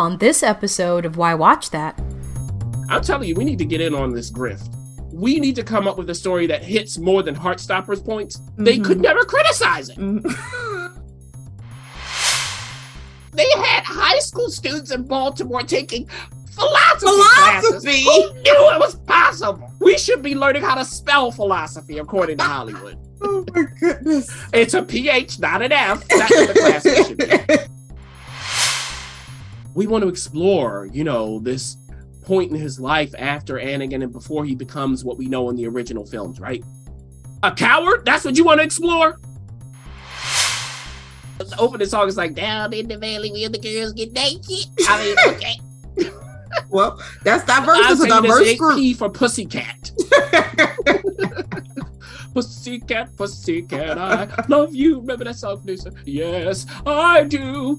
On this episode of Why Watch That, I'm telling you, we need to get in on this grift. We need to come up with a story that hits more than Heartstoppers points. They Mm-hmm. could never criticize it. They had high school students in Baltimore taking philosophy, Philosophy? classes. Who knew it was possible? We should be learning how to spell philosophy, according to Hollywood. oh my goodness. It's a PH, not an F. That's what the class should be. We want to explore, you know, this point in his life after Anakin and before he becomes what we know in the original films, right? A coward? That's what you want to explore? Open the opening song is like, down in the valley where the girls get naked. I mean, okay. Well, that's diverse. It's a diverse group. P for pussycat. pussycat, pussycat, I love you. Remember that song, producer? Yes, I do.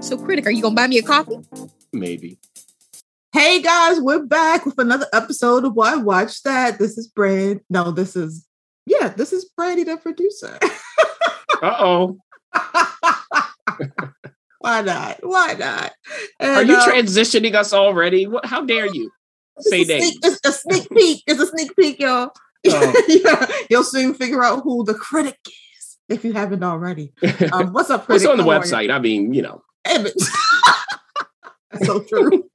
So, Critic, are you going to buy me a coffee? Maybe. Hey guys, we're back with another episode of Why Watch That. This is Brand. No, this is yeah, this is Brandy, the producer. Uh oh. Why not? Why not? Are you uh, transitioning us already? What, how dare you? Say that? It's a sneak peek. It's a sneak peek, y'all. Oh. yeah, you'll soon figure out who the critic is if you haven't already. Um, what's up, What's critic? on the How website? I mean, you know. It. That's so true.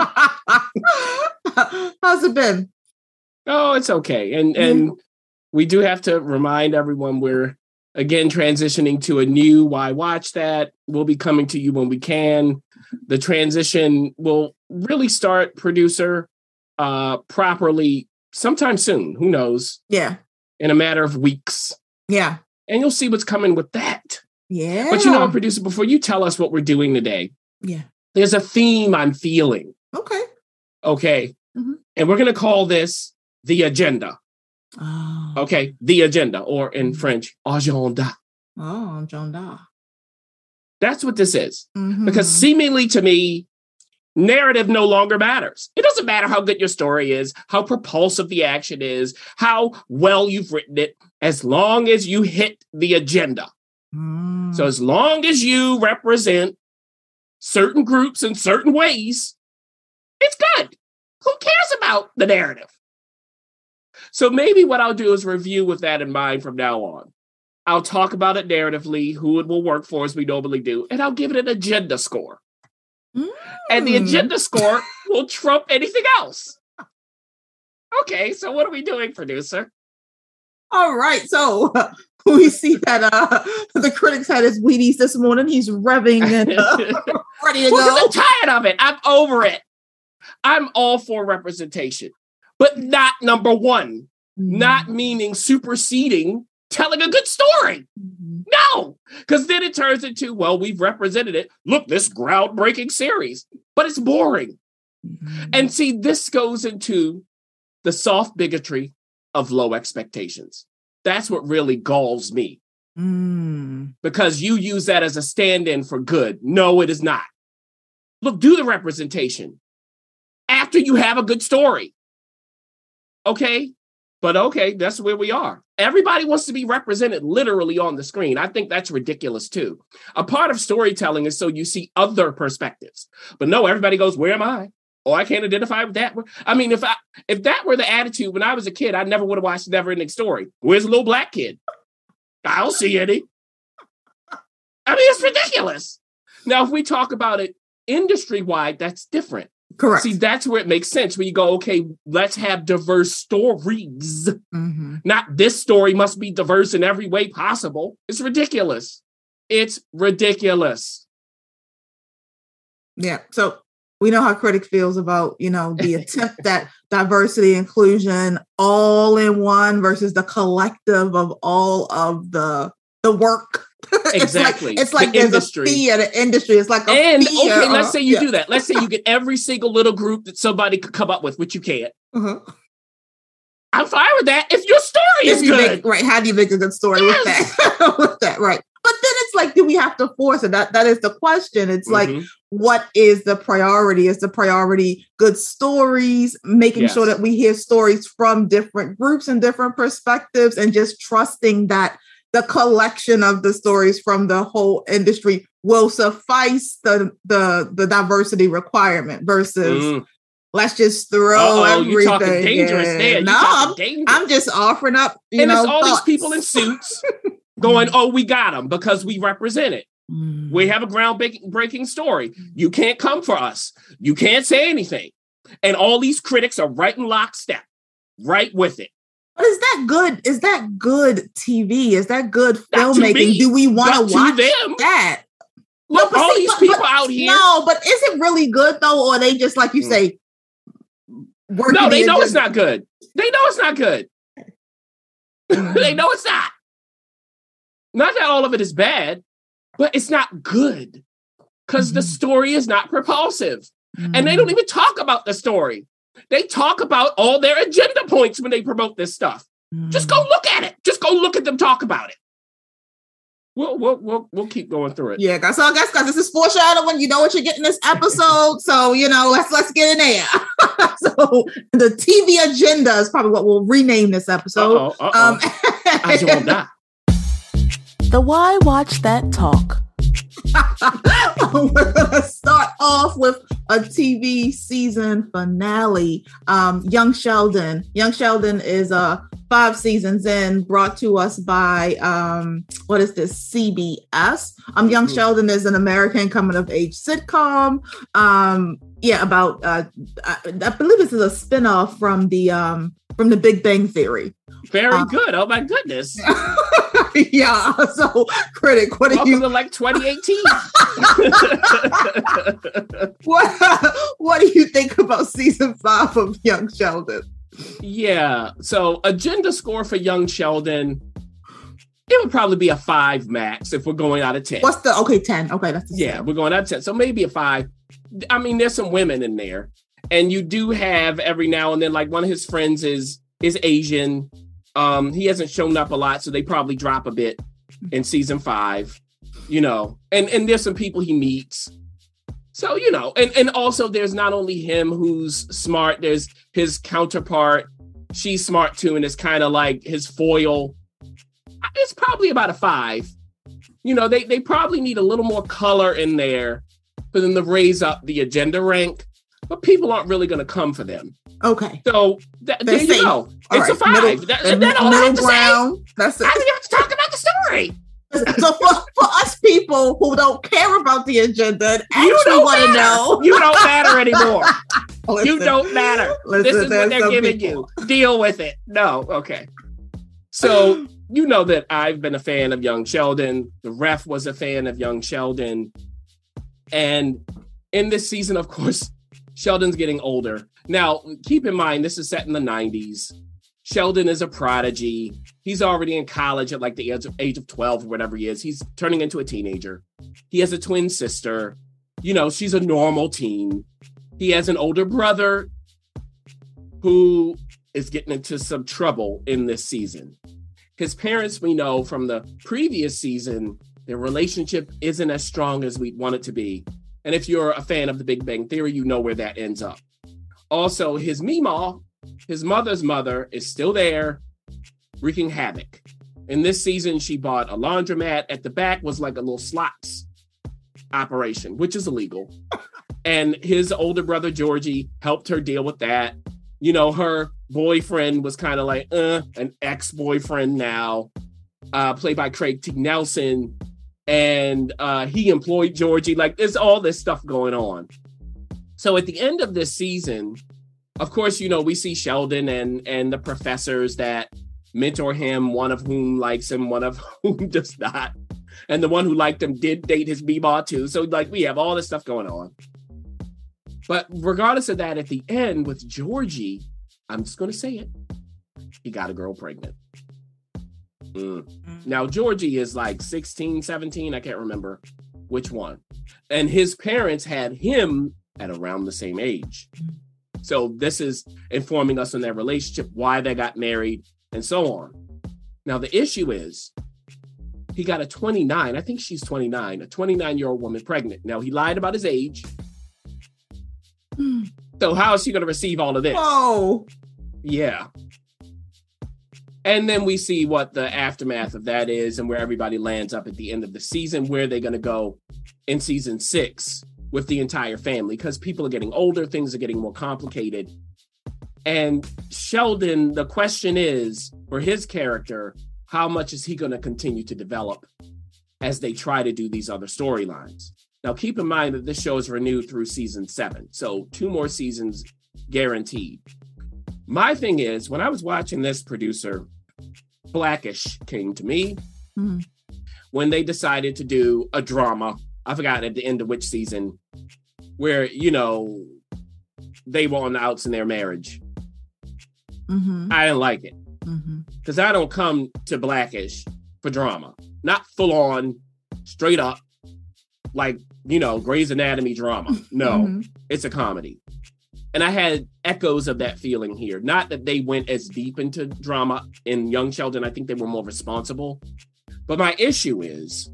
How's it been? Oh, it's okay. And and we do have to remind everyone we're again transitioning to a new why watch that. We'll be coming to you when we can. The transition will really start producer uh properly sometime soon. Who knows? Yeah, In a matter of weeks. yeah, And you'll see what's coming with that. Yeah. But you know producer, before you tell us what we're doing today, yeah. there's a theme I'm feeling. Okay. Okay. Mhm. And we're gonna call this the agenda. Oh, Okay, the agenda, or in French, agenda. oh John Da. That's what this is. Because Mhm. seemingly to me, narrative no longer matters. It doesn't matter how good your story is, how propulsive the action is, how well you've written it, as long as you hit the agenda. Mm. So, as long as you represent certain groups in certain ways, it's good. Who cares about the narrative? So, maybe what I'll do is review with that in mind from now on. I'll talk about it narratively, who it will work for as we normally do, and I'll give it an agenda score. And the Mm. agenda score will trump anything else. Okay, so what are we doing, producer? All right. So we see that uh the critics had his Wheaties this morning. He's revving and uh, ready to Well, go. I'm tired of it. I'm over it. I'm all for representation, but not number one, Mm-hmm. not meaning superseding telling a good story. Mhm. No, because then it turns into, well, we've represented it. Look, this groundbreaking series, but it's boring. Mhm. And see, this goes into the soft bigotry of low expectations. That's what really galls me Mm. because you use that as a stand in for good. No, it is not. Look, do the representation after you have a good story. Okay. But okay, that's where we are. Everybody wants to be represented literally on the screen. I think that's ridiculous too. A part of storytelling is so you see other perspectives. But no, everybody goes, Where am I? Oh, I can't identify with that. I mean, if I if that were the attitude when I was a kid, I never would have watched Never Ending Story. Where's the little black kid? I don't see any. I mean, it's ridiculous. Now, if we talk about it industry wide, that's different. Correct. See, that's where it makes sense when you go, okay, let's have diverse stories. Mhm. Not this story must be diverse in every way possible. It's ridiculous. It's ridiculous. Yeah. So we know how critic feels about, you know, the attempt at diversity, inclusion, all in one versus the collective of all of the the work. Exactly. it's like, it's like there's industry. a fee at an industry. It's like a And okay, or- let's say you yeah. do that. Let's say you get every single little group that somebody could come up with, which you can't. Uh-huh. I'm fine with that if your story is you good. make- right. How do you make a good story with that? with that, right. But then it's like, do we have to force it? That that is the question. It's like, Mhm. what is the priority? Is the priority good stories, making Yes. sure that we hear stories from different groups and different perspectives, and just trusting that the collection of the stories from the whole industry will suffice the the, the diversity requirement versus Mm. let's just throw Uh-oh, everything. dangerous in. No, I'm, dangerous. I'm just offering up, you and know, it's all thoughts. these people in suits going, "Oh, we got them because we represent it. Mm. We have a groundbreaking breaking story. You can't come for us. You can't say anything." And all these critics are right in lockstep, right with it. But is that good? Is that good TV? Is that good filmmaking? me, Do we want to watch them, that? look, but all see, these but- people but- out here. No, but is it really good though, or are they just like you Mm. say? No, they the know it's not good. They know it's not good. they know it's not. Not that all of it is bad, but it's not good because the Mhm. story is not propulsive. And they Mm. don't even talk about the story. They talk about all their agenda points when they promote this stuff. Just go look at it. Just go look at them talk about it. We'll we'll we'll, we'll keep going through it. Yeah, guys. So I guess guys, this is foreshadowing. You know what you're getting this episode, so you know let's let's get in there. so the TV agenda is probably what we'll rename this episode. Uh-oh, uh-oh. Um, I don't know. The Why Watch That Talk. We're gonna start off with a TV season finale. Um, Young Sheldon. Young Sheldon is uh five seasons in, brought to us by um what is this CBS? Um, Young Mhm. Sheldon is an American coming of age sitcom. Um, yeah, about uh, I, I believe this is a spinoff from the um from the Big Bang Theory. Very Uh, good. Oh my goodness. yeah. So, critic, what do Welcome you to like 2018. what what do you think about season five of Young Sheldon? yeah. So agenda score for young Sheldon. It would probably be a five max if we're going out of 10. What's the okay ten? Okay, that's the Yeah, same. we're going out of 10. So maybe a five. I mean, there's some women in there. And you do have every now and then, like one of his friends is is Asian. Um, he hasn't shown up a lot, so they probably drop a bit in season five, you know. And and there's some people he meets. So, you know, and, and also there's not only him who's smart, there's his counterpart. She's smart too, and it's kind of like his foil. It's probably about a five you know, they they probably need a little more color in there for them to raise up the agenda rank, but people aren't really going to come for them. Okay. So th- there you go. All it's a five. middle- that, and that all middle have to say. ground. That's I don't even have to talk about the story. So for, for us people who don't care about the agenda and You actually don't want to know, You don't matter anymore. you don't matter. listen, this is what they're giving people- you. Deal with it. No, okay. So you know that I've been a fan of Young Sheldon. The ref was a fan of Young Sheldon. And in this season, of course, Sheldon's getting older. Now, keep in mind, this is set in the 90s. Sheldon is a prodigy. He's already in college at like the age of, age of 12 or whatever he is. He's turning into a teenager. He has a twin sister. You know, she's a normal teen. He has an older brother who is getting into some trouble in this season. His parents, we know from the previous season, their relationship isn't as strong as we'd want it to be. And if you're a fan of the Big Bang Theory, you know where that ends up. Also, his Meemaw his mother's mother is still there, wreaking havoc. In this season, she bought a laundromat. At the back was like a little slots operation, which is illegal. and his older brother Georgie helped her deal with that. You know, her boyfriend was kind of like uh, an ex-boyfriend now, uh, played by Craig T. Nelson, and uh, he employed Georgie. Like, there's all this stuff going on. So at the end of this season, of course, you know we see Sheldon and and the professors that mentor him, one of whom likes him, one of whom does not. And the one who liked him did date his b-ball too. So like we have all this stuff going on. But regardless of that, at the end with Georgie, I'm just gonna say it. He got a girl pregnant. Mm. Now Georgie is like 16, 17, I can't remember which one. And his parents had him at around the same age. So this is informing us on their relationship, why they got married, and so on. Now, the issue is he got a 29, I think she's 29, a 29 year old woman pregnant. Now, he lied about his age. So, how is she going to receive all of this? Oh, Yeah. And then we see what the aftermath of that is and where everybody lands up at the end of the season, where they're going to go in season six with the entire family because people are getting older, things are getting more complicated. And Sheldon, the question is for his character, how much is he going to continue to develop as they try to do these other storylines? Now, keep in mind that this show is renewed through season seven, so two more seasons guaranteed. My thing is, when I was watching this producer, Blackish came to me Mhm. when they decided to do a drama. I forgot at the end of which season, where, you know, they were on the outs in their marriage. Mm-hmm. I didn't like it Mm-hmm. because I don't come to Blackish for drama, not full on, straight up, like you know Grey's Anatomy drama. No, Mhm. it's a comedy, and I had echoes of that feeling here. Not that they went as deep into drama in Young Sheldon. I think they were more responsible, but my issue is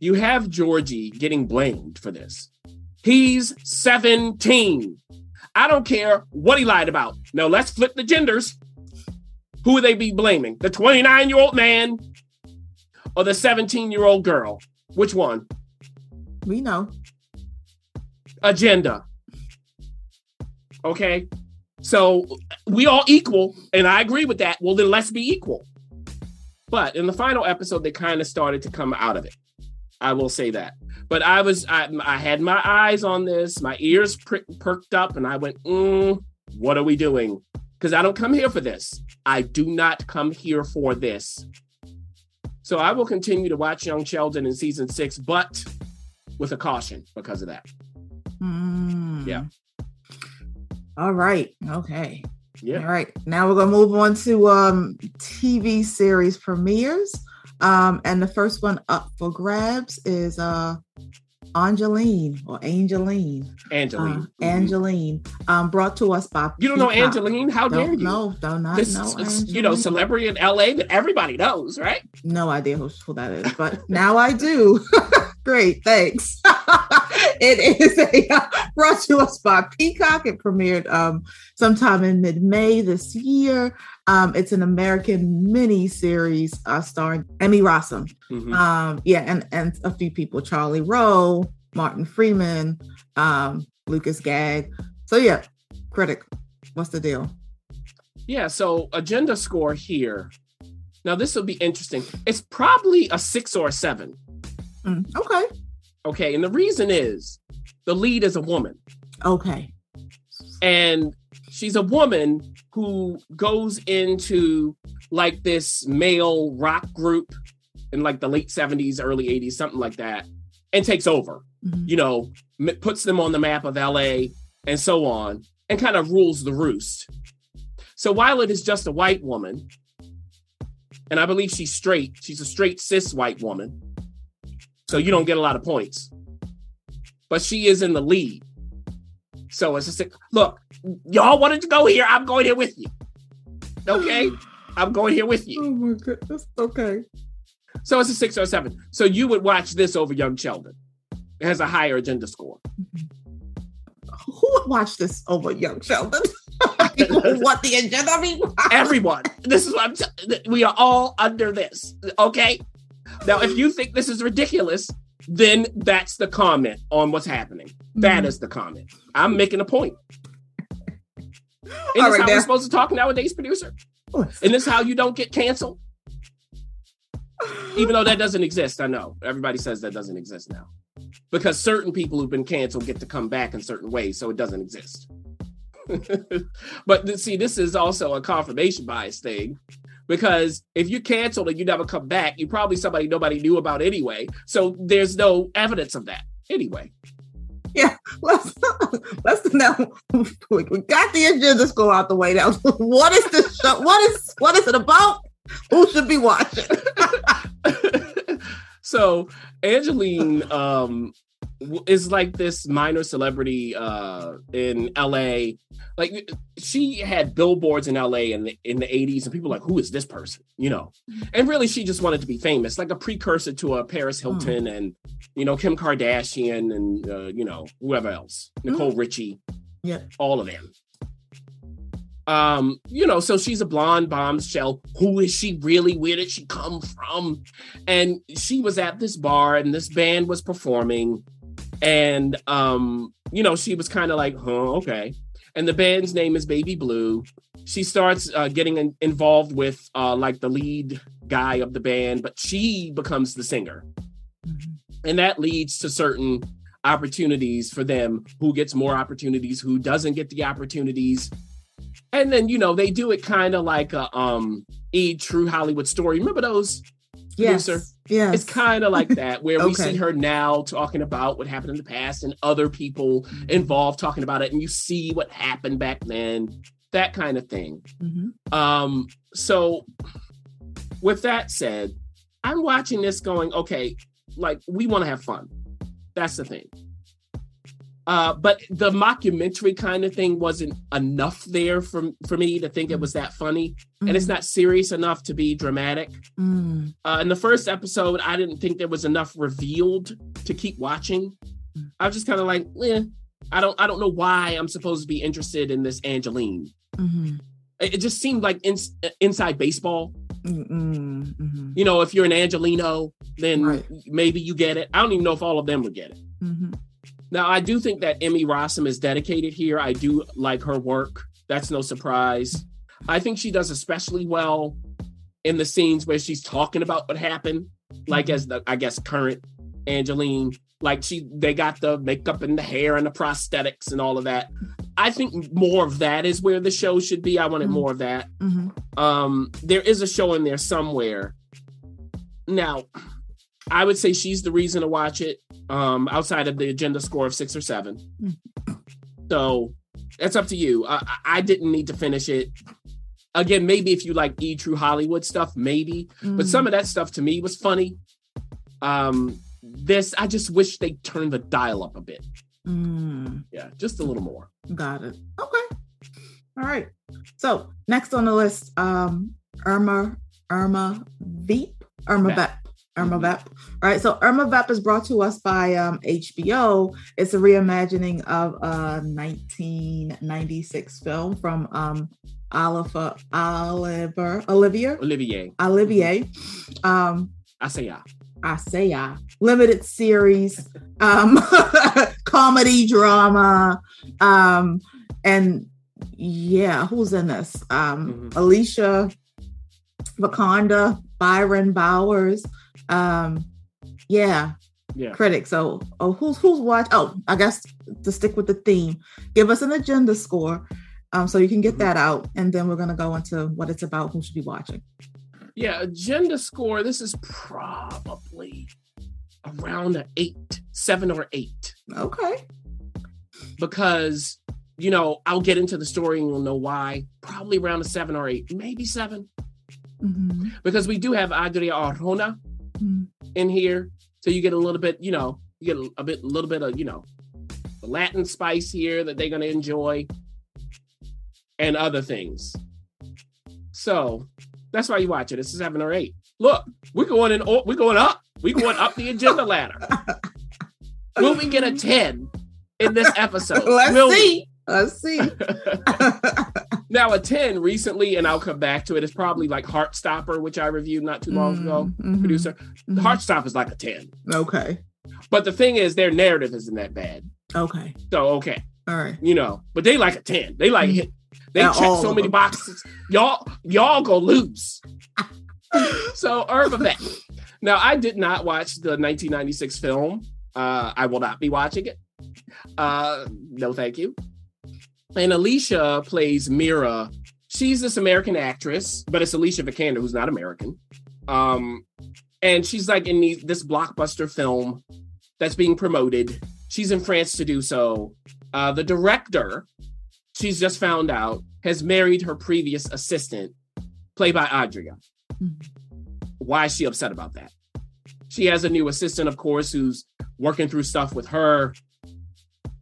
you have Georgie getting blamed for this. He's 17. I don't care what he lied about. Now let's flip the genders. Who would they be blaming? The 29 year old man or the 17 year old girl? Which one? We know. Agenda. Okay. So we all equal, and I agree with that. Well, then let's be equal. But in the final episode, they kind of started to come out of it. I will say that. But I was, I, I had my eyes on this, my ears prick, perked up, and I went, mm, what are we doing? Because I don't come here for this. I do not come here for this. So I will continue to watch Young Sheldon in season six, but with a caution because of that. Mm. Yeah. All right. Okay. Yeah. All right. Now we're gonna move on to um TV series premieres. Um, and the first one up for grabs is uh Angeline or Angeline. Angeline. Uh, Angeline. Um, brought to us by You don't know. Angeline? How dare Don't you? know, do not This know. you know, celebrity in LA that everybody knows, right? no idea who, who that is, but now I do. Great, thanks. it is a uh, brought to us by Peacock. It premiered um, sometime in mid-May this year. Um, it's an American mini series uh, starring Emmy Rossum. Mhm. Um, yeah, and and a few people: Charlie Rowe, Martin Freeman, um, Lucas Gage. So yeah, critic. What's the deal? Yeah, so agenda score here. Now, this will be interesting. It's probably a six or a seven. Mm, okay, Okay. And the reason is the lead is a woman, okay. and she's a woman who goes into like this male rock group in like the late 70s, early 80s, something like that, and takes over. Mhm. you know, m- puts them on the map of LA and so on, and kind of rules the roost. So while it is just a white woman, and I believe she's straight, she's a straight cis white woman, so you don't mm-hmm. get a lot of points. But she is in the lead. So it's just a, look, y'all wanted to go here, I'm going here with you. Okay? I'm going here with you. Oh my goodness. Okay. So it's a six or seven. So you would watch this over Young Sheldon. It has a higher agenda score. Mm-hmm. Who would watch this over Young Sheldon? what the agenda. I mean, Everyone. This is what I'm t- we are all under this. Okay. Now, if you think this is ridiculous, then that's the comment on what's happening. That Mhm. is the comment. I'm making a point. All this right, how now- we're supposed to talk nowadays, producer? Isn't this how you don't get canceled? Even though that doesn't exist, I know. Everybody says that doesn't exist now. Because certain people who've been canceled get to come back in certain ways, so it doesn't exist. but see, this is also a confirmation bias thing. Because if you're canceled and you never come back, you're probably somebody nobody knew about anyway. So there's no evidence of that anyway. Yeah, let's let's now we got the agenda score out the way now. what is this show? What is what is it about? Who should be watching? so Angeline um is like this minor celebrity uh in LA. Like she had billboards in LA in the in the 80s and people were like who is this person? You know. And really she just wanted to be famous, like a precursor to a Paris Hilton and you know Kim Kardashian and uh, you know whoever else. Nicole Richie. Yeah. All of them. Um, you know, so she's a blonde bombshell. Who is she really? Where did she come from? and she was at this bar and this band was performing and um you know she was kind of like huh okay. And the band's name is baby blue. She starts uh, getting in- involved with uh like the lead guy of the band but she becomes the singer. And that leads to certain opportunities for them. Who gets more opportunities? Who doesn't get the opportunities? And then you know they do it kind of like a um a true hollywood story. Remember those Yes, Producer. Yes. it's kind of like that, where we see her now talking about what happened in the past and other people involved talking about it, and you see what happened back then, that kind of thing. Mhm. Um, so with that said, I'm watching this going, okay, like we want to have fun. That's the thing. Uh, but the mockumentary kind of thing wasn't enough there for, for me to think it was that funny. And it's not serious enough to be dramatic. Mm, Uh, in the first episode, I didn't think there was enough revealed to keep watching. I was just kind of like, eh, I don't, I don't know why I'm supposed to be interested in this Angeline. mhm, It, it just seemed like ins inside baseball. mm, mm, mhm, You know, if you're an Angelino, then Right. maybe you get it. I don't even know if all of them would get it. Now, I do think that Emmy Rossum is dedicated here. I do like her work. That's no surprise. I think she does especially well in the scenes where she's talking about what happened, like as the I guess current Angeline. Like she, they got the makeup and the hair and the prosthetics and all of that. I think more of that is where the show should be. I wanted Mhm. more of that. Mhm. Um, there is a show in there somewhere. Now, I would say she's the reason to watch it. Um, outside of the agenda score of six or seven. So that's up to you. I, I- didn't need to finish it. Again, maybe if you like E True Hollywood stuff, maybe. But Mm. some of that stuff to me was funny. Um, this I just wish they turned the dial up a bit. Mm, Yeah, just a little more. got it. Okay. All right. So next on the list, um, Irma, Irma Veep, Irma Vep. Irma Mhm. Vep. All right. So Irma Vep is brought to us by um, HBO. It's a reimagining of a 1996 film from um, Oliver, Oliver, Olivier, Olivier, Olivier. Um, Assayas. I say yeah, limited series, um, comedy drama, um, and yeah, who's in this? Um, Mhm. Alicia Vikander, Byron Bowers, um, yeah, Yeah. Critics. So, oh, who's who's watch? Oh, I guess to stick with the theme, give us an agenda score, um, so you can get Mhm. that out, and then we're gonna go into what it's about, who should be watching. Yeah, agenda score. This is probably around an eight, seven or eight. Okay. because you know I'll get into the story and you'll know why. Probably around a seven or eight, maybe seven, Mhm. because we do have Adria Arjona Mhm. in here, so you get a little bit, you know, you get a, a bit, a little bit of, you know, the Latin spice here that they're gonna enjoy, and other things. So that's why you watch it. It's a seven or eight. Look, we're going in. We're going up. We're going up the agenda ladder. Will we get a ten in this episode? Let's Will we? see. Let's see. Now a 10 recently, and I'll come back to it. it, is probably like Heartstopper, which I reviewed not too long ago. Mhm, Producer. mhm. Heartstopper is like a 10. Okay. But the thing is, their narrative isn't that bad. Okay. So okay, All right. you know, but they like a 10. They like hit they Yeah, check so many them. boxes. Y'all, y'all go lose. so Irma Vep. Now I did not watch the 1996 film. Uh, I will not be watching it. Uh, no, thank you. And Alicia plays Mira. She's this American actress, but it's Alicia Vikander who's not American. Um, and she's like in the, this blockbuster film that's being promoted. She's in France to do so. Uh, the director, she's just found out, has married her previous assistant, played by Adria. Mhm. Why is she upset about that? She has a new assistant, of course, who's working through stuff with her.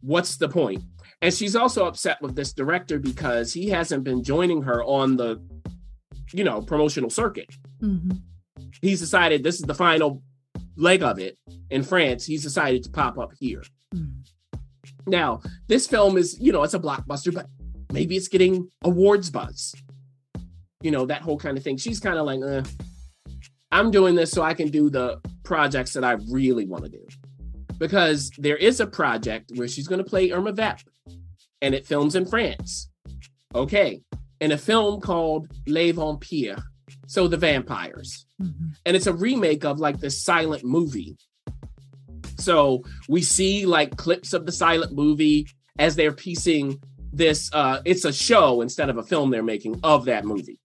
What's the point? And she's also upset with this director because he hasn't been joining her on the, you know, promotional circuit. Mhm. He's decided this is the final leg of it in France. He's decided to pop up here. Mhm. Now, this film is, you know, it's a blockbuster, but maybe it's getting awards buzz. You know, that whole kind of thing. She's kind of like, uh, I'm doing this so I can do the projects that I really want to do. Because there is a project where she's going to play Irma Vep and it films in France. Okay. In a film called Les Vampires. So the vampires Mhm. and it's a remake of like this silent movie. So we see like clips of the silent movie as they're piecing this. Uh, it's a show instead of a film they're making of that movie.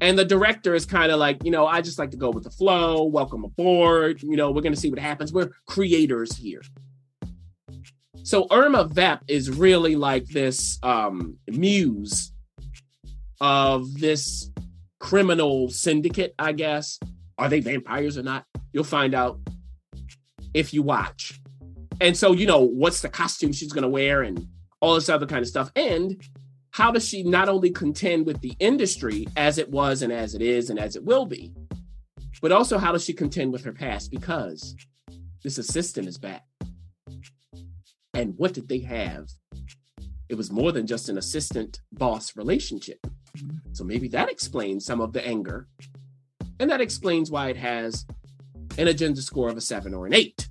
And the director is kind of like, you know, I just like to go with the flow. Welcome aboard. You know, we're going to see what happens. We're creators here. So Irma Vep is really like this um, muse of this criminal syndicate, I guess. Are they vampires or not? You'll find out if you watch. And so, you know, what's the costume she's going to wear and all this other kind of stuff. And how does she not only contend with the industry as it was and as it is and as it will be, but also how does she contend with her past? Because this assistant is back. And what did they have? It was more than just an assistant boss relationship. Mm-hmm. So maybe that explains some of the anger. And that explains why it has an agenda score of a seven or an eight.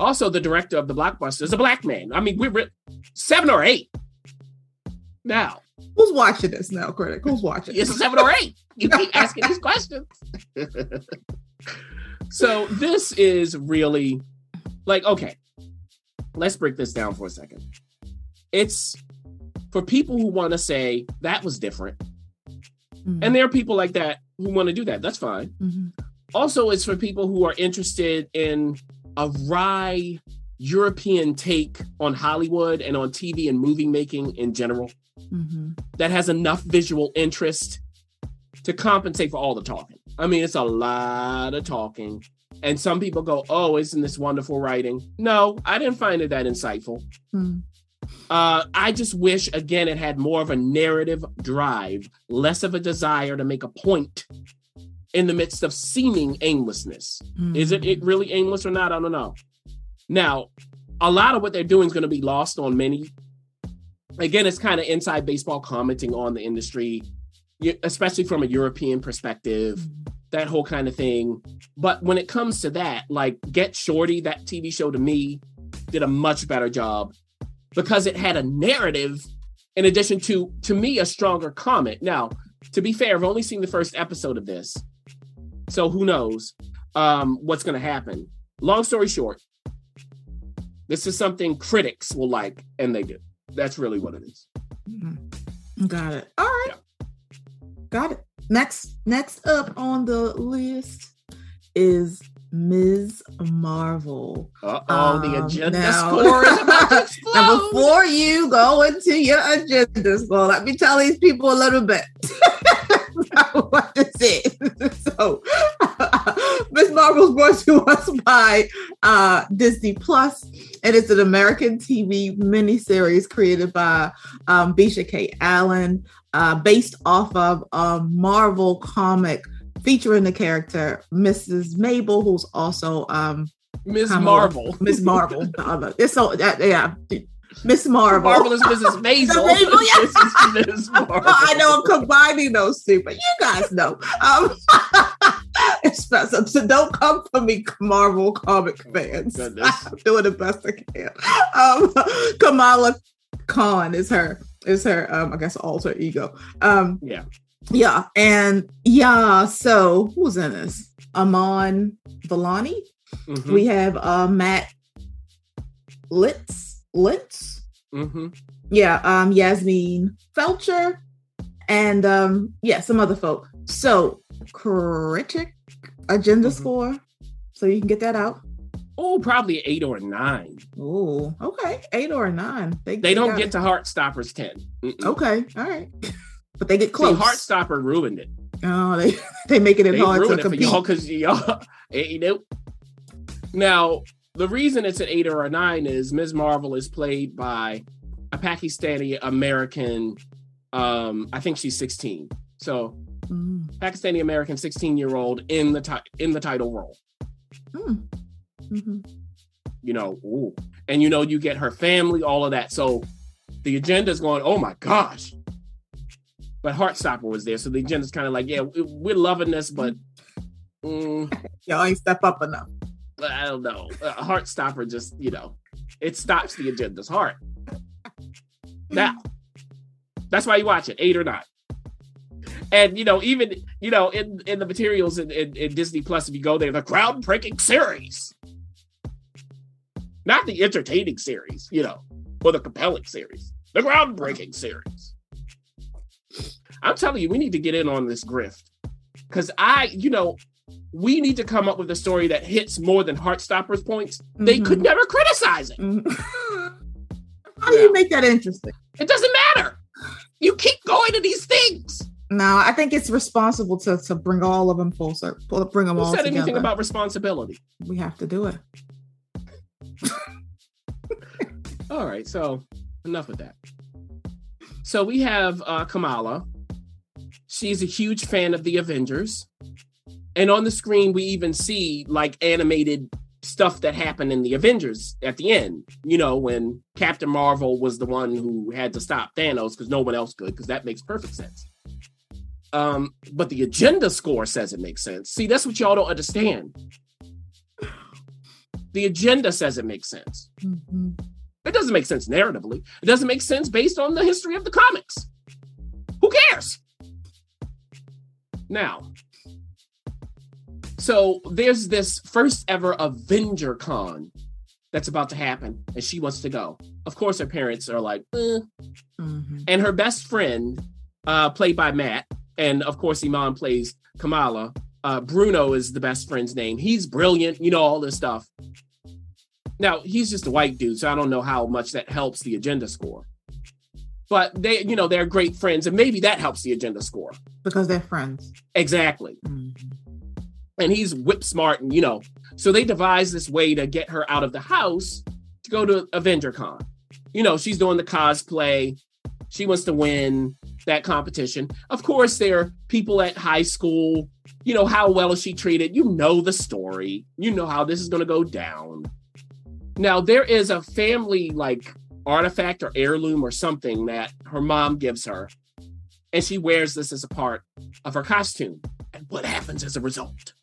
Also, the director of the blockbuster is a black man. I mean, we're re- seven or eight. Now, Who's watching this now, critic? Who's watching? it's a seven or eight. You keep asking these questions. so this is really like okay. Let's break this down for a second. It's for people who want to say that was different, Mhm. and there are people like that who want to do that. That's fine. Mhm. Also, it's for people who are interested in a wry European take on Hollywood and on TV and movie making in general Mhm. that has enough visual interest to compensate for all the talking. I mean, it's a lot of talking. And some people go, Oh, isn't this wonderful writing? No, I didn't find it that insightful. Mhm. Uh, I just wish, again, it had more of a narrative drive, less of a desire to make a point in the midst of seeming aimlessness. Is it, it really aimless or not? I don't know. Now, a lot of what they're doing is going to be lost on many. Again, it's kind of inside baseball commenting on the industry, especially from a European perspective, that whole kind of thing. But when it comes to that, like Get Shorty, that TV show to me did a much better job because it had a narrative in addition to, to me, a stronger comment. Now, to be fair, I've only seen the first episode of this. So who knows um, what's going to happen. Long story short, this is something critics will like, and they do. That's really what it is. Mm-hmm. Got it. All right. Got it. Next, next up on the list is Ms. Marvel. Uh oh, the Um, agenda now- score is about to Now, before you go into your agenda score, let me tell these people a little bit what this is. So, Ms. Marvel's brought to us by uh, Disney Plus. It is an American TV miniseries created by um, Bisha K. Ali, uh, based off of a Marvel comic featuring the character Mrs. Mabel, who's also um. Kamala. Marvel. Miss Marvel. It's so that yeah. Miss Marvel. Marvelous Mrs. Maisel. Maisel, yeah. Ms. Marvel. I know I'm combining those two, but you guys know. Um, it's special. So don't come for me, Marvel comic fans. goodness. I'm doing the best I can. Um, Kamala Khan is her is her um, I guess alter ego. Um, Yeah. yeah, and yeah. So who's in this? Iman Vellani. Mhm, We have uh, Matt Lintz. Litz. mhm. Yeah, um, Yasmeen Fletcher, and um, yeah, some other folk. So critic agenda Mhm. score, so you can get that out. Oh, probably eight or nine. Oh, okay, eight or nine. They they don't get it. to Heartstoppers 10. Mm-mm. Okay, all right, but they get See, close. Heartstopper ruined it. oh, they they making it They hard to ruined it for compete. y'all because y'all, eh, you know. Now, the reason it's an eight or a nine is Ms. Marvel is played by a Pakistani American. Um, I think she's 16. So Mm, Pakistani American 16 year old in the ti- in the title role. mm, mhm. You know, ooh. and you know you get her family, all of that. So the agenda's going, oh my gosh. But Heartstopper was there, so the agenda's kind of like, yeah, we- we're loving this, but mm, Y'all ain't step up enough. I don't know. A Heartstopper just, you know, it stops the agenda's heart. Now, that's why you watch it, eight or nine. And you know, even you know, in in the materials in, in, in Disney Plus, if you go there, the groundbreaking series, not the entertaining series, you know, or the compelling series, the groundbreaking series. I'm telling you, we need to get in on this grift because I, you know, we need to come up with a story that hits more than Heartstoppers points. They Mhm. could never criticize it. Mhm. How do you make that interesting? It doesn't matter. You keep going to these things. No, I think it's responsible to to bring all of them full circle, bring them Who all said together. anything about responsibility? we have to do it. All right, so enough with that. So we have uh, Kamala. She's a huge fan of the Avengers. And on the screen, we even see like animated stuff that happened in the Avengers at the end. You know, when Captain Marvel was the one who had to stop Thanos because no one else could, because that makes perfect sense. Um, but the agenda score says it makes sense. See, that's what y'all don't understand. The agenda says it makes sense. Mhm. It doesn't make sense narratively. It doesn't make sense based on the history of the comics. Who cares? Now, so there's this first ever Avenger Con that's about to happen, and she wants to go. Of course, her parents are like, eh. Mhm. and her best friend, uh, played by Matt, and of course, Iman plays Kamala. Uh, Bruno is the best friend's name. He's brilliant, you know, all this stuff. Now, he's just a white dude, so I don't know how much that helps the agenda score. But they, you know, they're great friends, and maybe that helps the agenda score. because they're friends. Exactly. Mhm. And he's whip smart, and you know, so they devise this way to get her out of the house to go to Avenger Con. You know, she's doing the cosplay. She wants to win that competition. Of course, there are people at high school. You know, how well is she treated? You know the story. You know how this is going to go down. Now, there is a family like artifact or heirloom or something that her mom gives her. And she wears this as a part of her costume. And what happens as a result?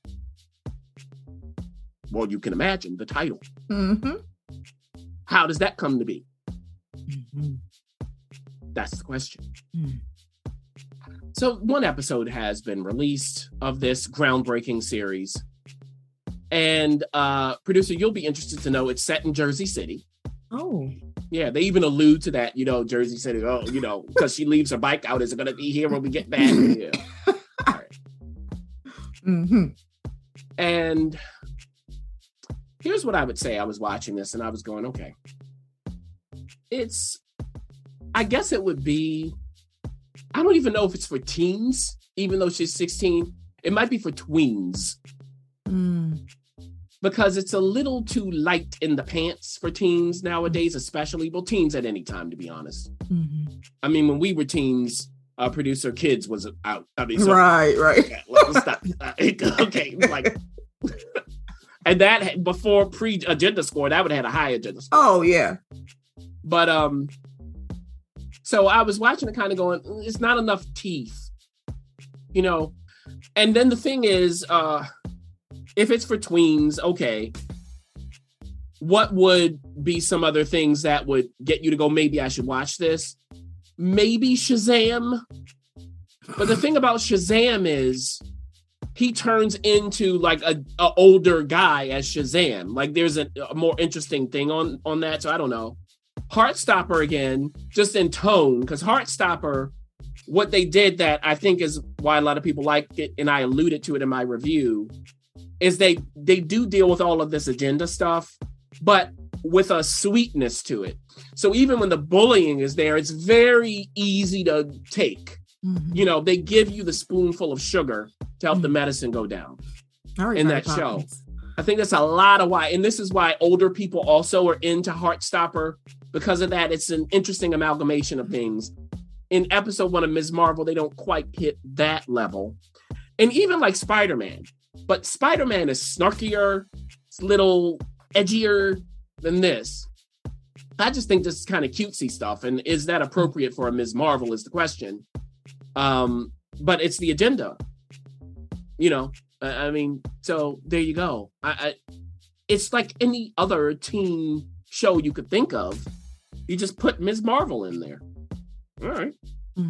Well, you can imagine the title. Mhm. How does that come to be? Mhm. That's the question. Hmm. So, one episode has been released of this groundbreaking series. And uh producer, you'll be interested to know it's set in Jersey City. Oh, Yeah, they even allude to that, you know, Jersey City. Oh, you know, because she leaves her bike out. Is it going to be here when we get back? Yeah. All right. hmm And here's what I would say. I was watching this and I was going, okay. It's, I guess it would be, I don't even know if it's for teens, even though she's 16. It might be for tweens mm. because it's a little too light in the pants for teens nowadays, especially, well, teens at any time, to be honest. Mhm. I mean, when we were teens, uh, producer kids was out. I mean, so right, right. Yeah, let's stop. Okay, like, and that before pre agenda score, that would have had a high agenda score. Oh yeah. But um, so I was watching it, kind of going, "Mm, it's not enough teeth, you know. And then the thing is, uh, if it's for tweens, okay. What would be some other things that would get you to go? Maybe I should watch this. Maybe Shazam. But the thing about Shazam is he turns into like a, a older guy as Shazam. Like there's a, a more interesting thing on on that. So I don't know. Heartstopper again, just in tone, because Heartstopper, what they did that I think is why a lot of people liked it, and I alluded to it in my review, is they they do deal with all of this agenda stuff, but with a sweetness to it. So even when the bullying is there, it's very easy to take. Mhm. You know, they give you the spoonful of sugar to help the medicine go down. In that show. I think that's a lot of why, and this is why older people also are into Heartstopper because of that. It's an interesting amalgamation of things. In episode one of Ms. Marvel, they don't quite hit that level, and even like Spider Man, but Spider Man is snarkier, it's a little edgier than this. I just think this is kind of cutesy stuff, and is that appropriate for a Ms. Marvel? Is the question. Um, but it's the agenda, you know. I I mean, so there you go. I, I it's like any other teen show you could think of. You just put Ms. Marvel in there. All right. All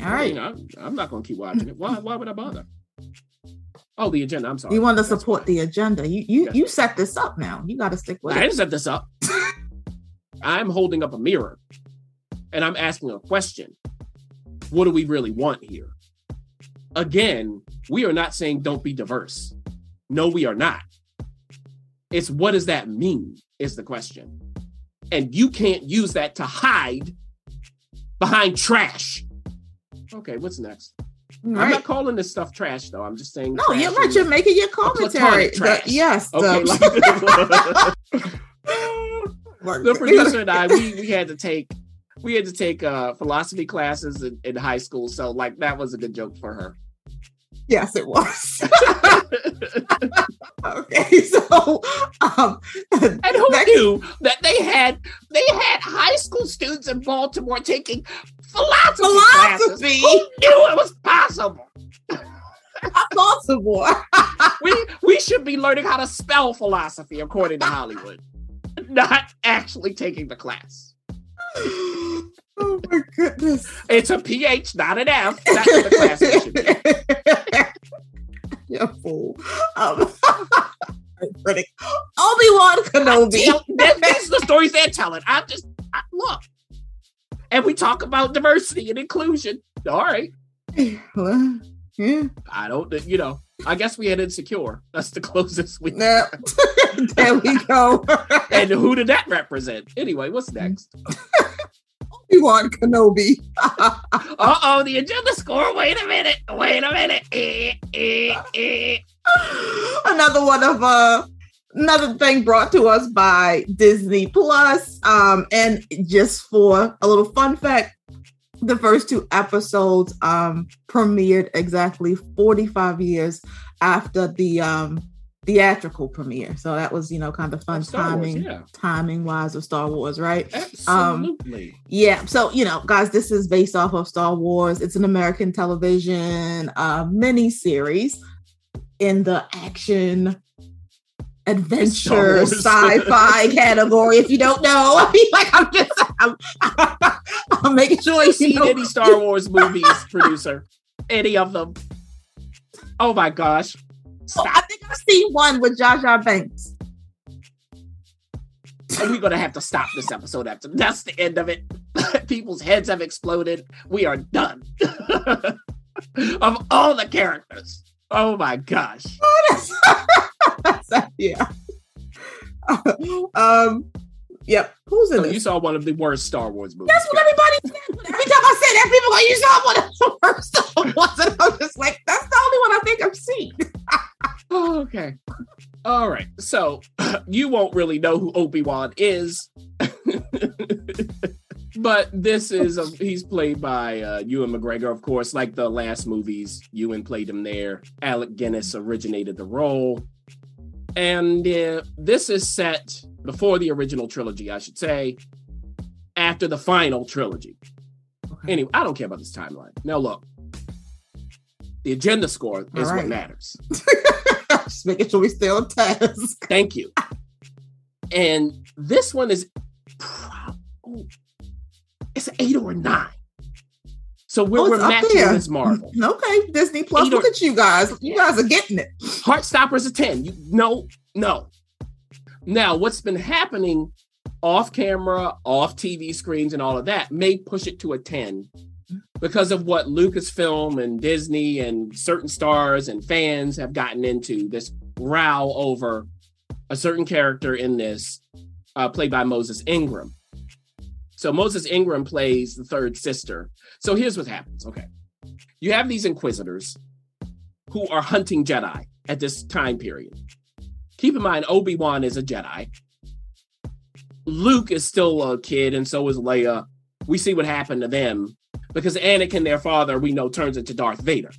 I right. I'm, I'm not going to keep watching it. Why? Why would I bother? Oh, the agenda. I'm sorry. You want to support the agenda. You you you set this up now. You got to stick with I it. didn't set this up. I'm holding up a mirror, and I'm asking a question. What do we really want here? Again, we are not saying don't be diverse. No, we are not. It's what does that mean is the question. And you can't use that to hide behind trash. Okay, what's next? I'm not calling this stuff trash though. I'm just saying No, you're right. You're making your commentary. The- yes. Okay, the- the producer and I, we we had to take we had to take uh philosophy classes in, in high school, so like that was a good joke for her. yes, it was. okay, so um, And who next- knew that they had they had high school students in Baltimore taking philosophy, classes? philosophy, Who knew it was possible? Baltimore. We we should be learning how to spell philosophy according to Hollywood, not actually taking the class. oh my goodness. It's a PH, not an F. That's what the class should be. You're a fool. Um, critic. Obi-Wan Kenobi. Tell- that- These are the stories they're telling. I'm just I, look, and we talk about diversity and inclusion. All right, Well, yeah. I don't, you know. I guess we had insecure. That's the closest we. Nah. there we go. And who did that represent? Anyway, what's next? Obi-Wan Kenobi. Uh oh, the agenda score. Wait a minute. Wait a minute. Eh, eh, eh. another one of uh another thing brought to us by Disney Plus. Um, and just for a little fun fact, the first two episodes um premiered exactly 45 years after the um theatrical premiere. So that was, you know, kind of fun Star Wars, timing, yeah, timing wise of Star Wars, right? absolutely. Yeah. So, you know, guys, this is based off of Star Wars. It's an American television uh mini series in the action adventure sci-fi category. If you don't know, I mean, like I'm just I'm, I'm making sure you seen know. any Star Wars movies, producer? Any of them? Oh my gosh. Oh, I think I've seen one with Jar Banks. And we're gonna have to stop this episode after that's the end of it. People's heads have exploded. We are done. of all the characters. Oh my gosh. yeah. um. Yep. Who's in So this? you saw one of the worst Star Wars movies. That's what everybody said. Every time I say that, people go, "You saw one of the worst Star Wars," and I'm just like, "That's the only one I think I've seen." Oh, okay. All right. So you won't really know who Obi-Wan is. but this is a, he's played by uh, Ewan McGregor, of course, like the last movies. Ewan played him there. Alec Guinness originated the role. And uh, this is set before the original trilogy, I should say. after the final trilogy. Okay. Anyway, I don't care about this timeline. Now look, the agenda score is All what matters. Just making sure we stay on task. Thank you. And this one is ooh, it's an eight or a nine. So we're, Oh, we're matching there. this Marvel. Okay, Disney Plus. Eight or- Look at you guys. You Yeah. guys are getting it. Heartstopper's a 10. You no, no. Now, what's been happening off camera, off TV screens, and all of that may push it to a 10 because of what Lucasfilm and Disney and certain stars and fans have gotten into this row over a certain character in this, uh, played by Moses Ingram. So Moses Ingram plays the third sister. So here's what happens. Okay. You have these inquisitors who are hunting Jedi at this time period. Keep in mind, Obi Wan is a Jedi. Luke is still a kid, and so is Leia. We see what happened to them because Anakin, their father, we know turns into Darth Vader.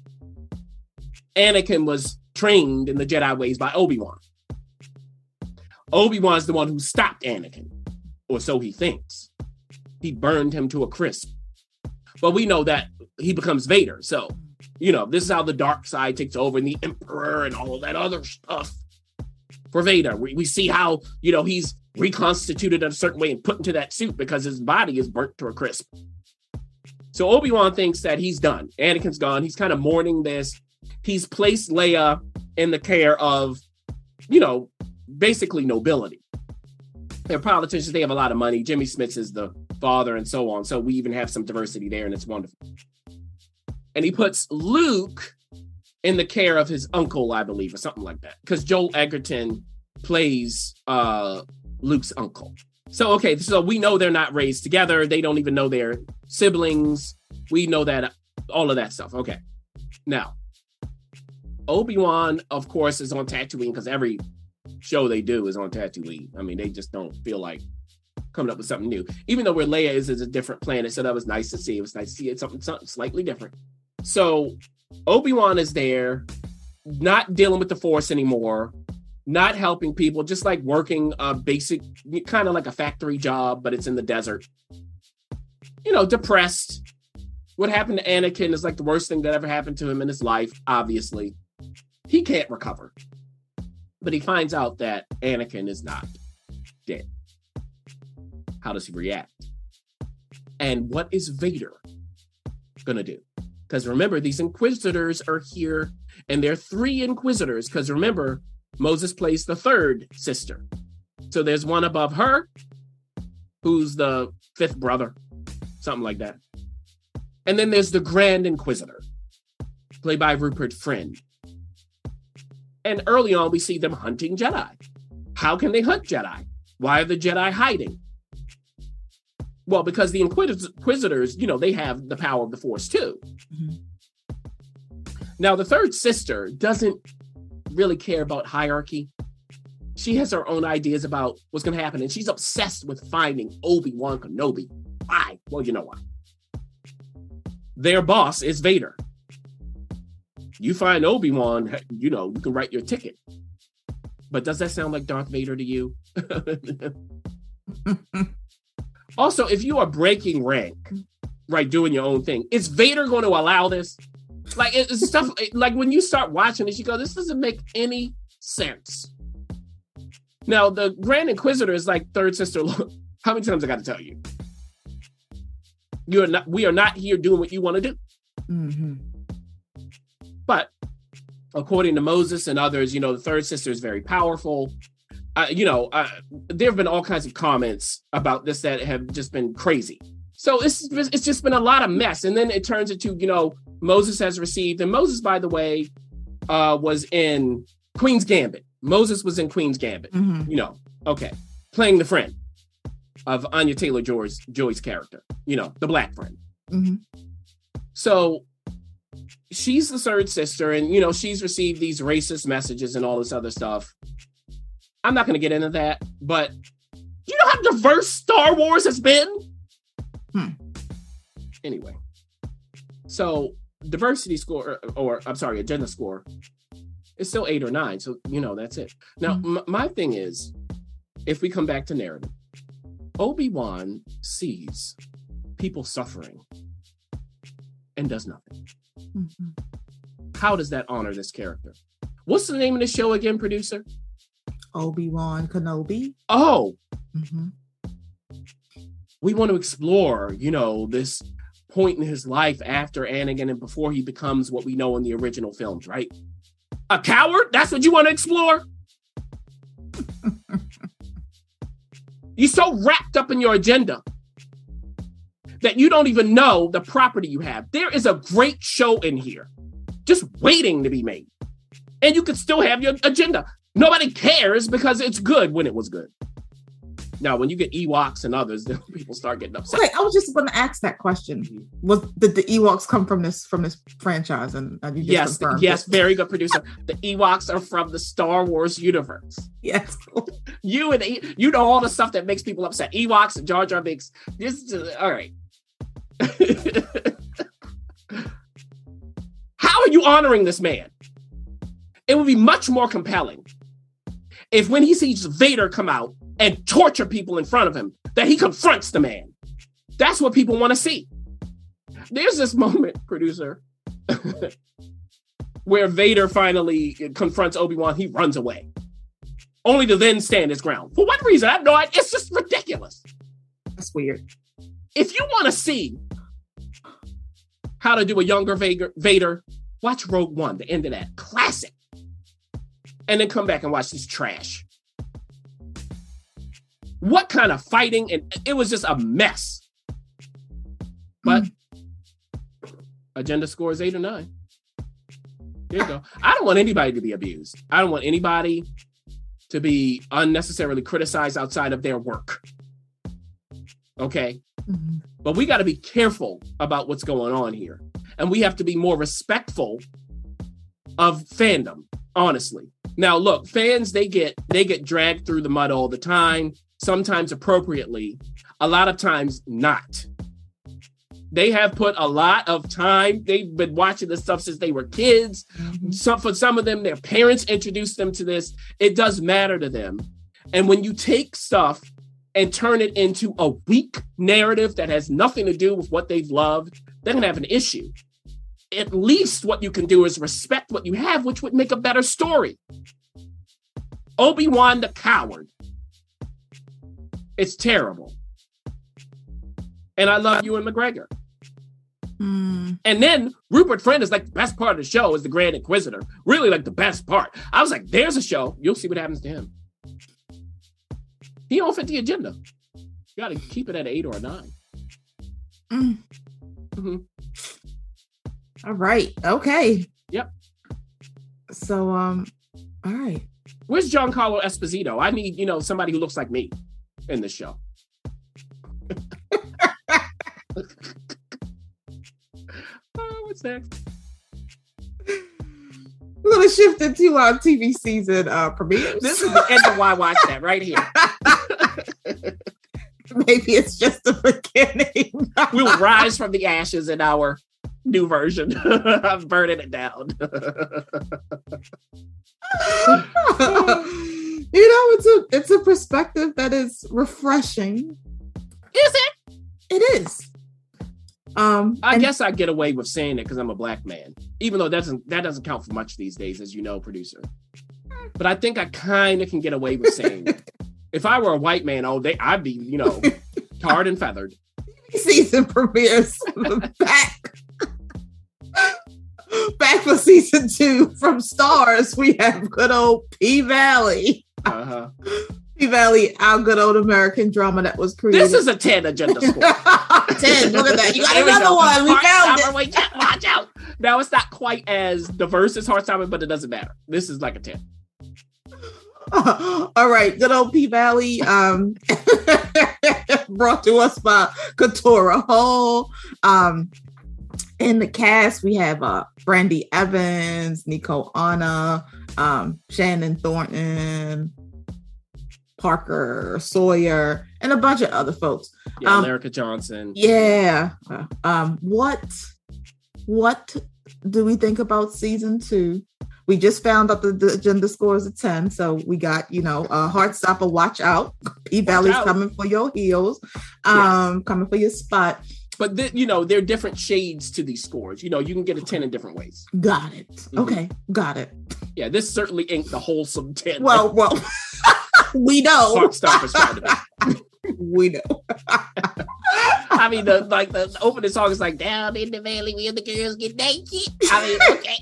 Anakin was trained in the Jedi ways by Obi Wan. Obi Wan's the one who stopped Anakin, or so he thinks. He burned him to a crisp. But we know that he becomes Vader. So, you know, this is how the dark side takes over and the Emperor and all of that other stuff for Vader. We, we see how, you know, he's reconstituted in a certain way and put into that suit because his body is burnt to a crisp. So Obi Wan thinks that he's done. Anakin's gone. He's kind of mourning this. He's placed Leia in the care of, you know, basically nobility. They're politicians. They have a lot of money. Jimmy Smits is the father and so on. So we even have some diversity there and it's wonderful. And he puts Luke in the care of his uncle, I believe, or something like that. Because Joel Edgerton plays uh, Luke's uncle. So, okay, so we know they're not raised together. They don't even know they're siblings. We know that, all of that stuff. Okay. Now, Obi Wan, of course, is on Tatooine because every show they do is on Tatooine. I mean, they just don't feel like coming up with something new. Even though where Leia is is a different planet, so that was nice to see. It was nice to see it something, something slightly different. So Obi Wan is there, not dealing with the Force anymore, not helping people, just like working a basic, kind of like a factory job, but it's in the desert. You know, depressed. What happened to Anakin is like the worst thing that ever happened to him in his life, obviously. He can't recover. But he finds out that Anakin is not dead. How does he react? And what is Vader gonna do? Because remember, these Inquisitors are here, and there are three Inquisitors. Because remember, Moses plays the third sister. So there's one above her, who's the fifth brother, something like that. And then there's the Grand Inquisitor, played by Rupert Friend. And early on, we see them hunting Jedi. How can they hunt Jedi? Why are the Jedi hiding? Well, because the Inquis- Inquisitors, you know, they have the power of the Force too. Mhm. Now, the third sister doesn't really care about hierarchy. She has her own ideas about what's going to happen, and she's obsessed with finding Obi Wan Kenobi. Why? Well, you know why. Their boss is Vader. You find Obi Wan, you know, you can write your ticket. But does that sound like Darth Vader to you? also, if you are breaking rank, right, doing your own thing, is Vader going to allow this? Like it's stuff like when you start watching this, you go, this doesn't make any sense. Now, the Grand Inquisitor is like third sister. How many times I got to tell you? You are not. We are not here doing what you want to do. Mhm. But according to Moses and others, you know, the third sister is very powerful. Uh, you know, uh, there have been all kinds of comments about this that have just been crazy. So it's it's just been a lot of mess, and then it turns into you know Moses has received, and Moses, by the way, uh, was in Queen's Gambit. Moses was in Queen's Gambit. Mhm. You know, okay, playing the friend of Anya Taylor Joy's Joy's character. You know, the black friend. Mhm. So she's the third sister, and you know, she's received these racist messages and all this other stuff. I'm not gonna get into that, but you know how diverse Star Wars has been? Hmm. Anyway. So diversity score or, or I'm sorry, agenda score is still eight or nine. So you know that's it. Now Hmm. m- my thing is if we come back to narrative, Obi-Wan sees people suffering and does nothing. Mhm. How does that honor this character? What's the name of the show again, producer? Obi-Wan Kenobi. Oh, Mhm. we want to explore, you know, this point in his life after Anakin and before he becomes what we know in the original films, right? A coward? That's what you want to explore? You're so wrapped up in your agenda that you don't even know the property you have. There is a great show in here just waiting to be made. And you could still have your agenda. Nobody cares because it's good when it was good. Now, when you get Ewoks and others, then people start getting upset. Okay, I was just going to ask that question. Mhm. Was did the Ewoks come from this from this franchise? And uh, you just Yes, confirmed yes, very good producer. The Ewoks are from the Star Wars universe. yes. You and E- you know all the stuff that makes people upset. Ewoks and Jar Jar Binks. This is uh, all right. How are you honoring this man? It would be much more compelling if when he sees Vader come out and torture people in front of him, that he confronts the man. That's what people want to see. There's this moment, producer, where Vader finally confronts Obi-Wan, he runs away. Only to then stand his ground. For what reason? I have no idea. It's just ridiculous. That's weird. If you want to see how to do a younger Vader, Vader, watch Rogue One, the end of that. Classic. And then come back and watch this trash. What kind of fighting? And it was just a mess. But agenda score is eight or nine. There you go. I don't want anybody to be abused. I don't want anybody to be unnecessarily criticized outside of their work. Okay. Mhm. But we got to be careful about what's going on here. And we have to be more respectful of fandom, honestly. Now, look, fans they get they get dragged through the mud all the time, sometimes appropriately, a lot of times not. They have put a lot of time. They've been watching this stuff since they were kids. Mhm. Some for some of them, their parents introduced them to this. It does matter to them. And when you take stuff and turn it into a weak narrative that has nothing to do with what they've loved, they're gonna have an issue. At least what you can do is respect what you have, which would make a better story. Obi-Wan the coward. It's terrible. And I love Ewan McGregor. Mm. And then Rupert Friend is like the best part of the show is the Grand Inquisitor. Really like the best part. I was like, there's a show. You'll see what happens to him. He don't fit the agenda. You got to keep it at eight or a nine. Mm. Mhm. All right. Okay. Yep. So um, all right. Where's Giancarlo Esposito? I need, you know, somebody who looks like me in this show. oh, what's next? We're gonna shift into our TV season uh premieres. This is the end of why I watch that right here. Maybe it's just the beginning. We'll rise from the ashes in our new version of burning it down. you know, it's a it's a perspective that is refreshing. Is it? It is. Um, I and- guess I get away with saying it because I'm a black man, even though that doesn't that doesn't count for much these days, as you know, producer. But I think I kind of can get away with saying it. If I were a white man, oh, they I'd be, you know, tarred and feathered. season premieres in the back. Back for season two from Starz, we have good old P Valley. Uh-huh. P Valley, our good old American drama that was created. This is a 10 agenda score. 10. Look at that. You got There another one. We found Heartstopper, it. wait, watch out. Now it's not quite as diverse as Heartstopper, but it doesn't matter. This is like a 10. All right, good old P Valley. Um, brought to us by Katori Hall. Um, in the cast, we have uh Brandee Evans, Nicco Annan, um, Shannon Thornton, Parker Sawyer, and a bunch of other folks. Yeah, Um, Elarica Johnson. Yeah. Uh, Um, what what do we think about season two? We just found out the, the agenda score is a 10. So we got, you know, a uh Heartstopper, watch out. P Valley's coming for your heels, um, coming for your spot. But th- you know, there are different shades to these scores. You know, you can get a 10 in different ways. Got it. Mhm. Okay, got it. Yeah, this certainly ain't the wholesome 10. Well, well, we know. Heartstopper's trying to be. We know. I mean, the like the opening song is like down in the valley where the girls get naked. I mean, okay.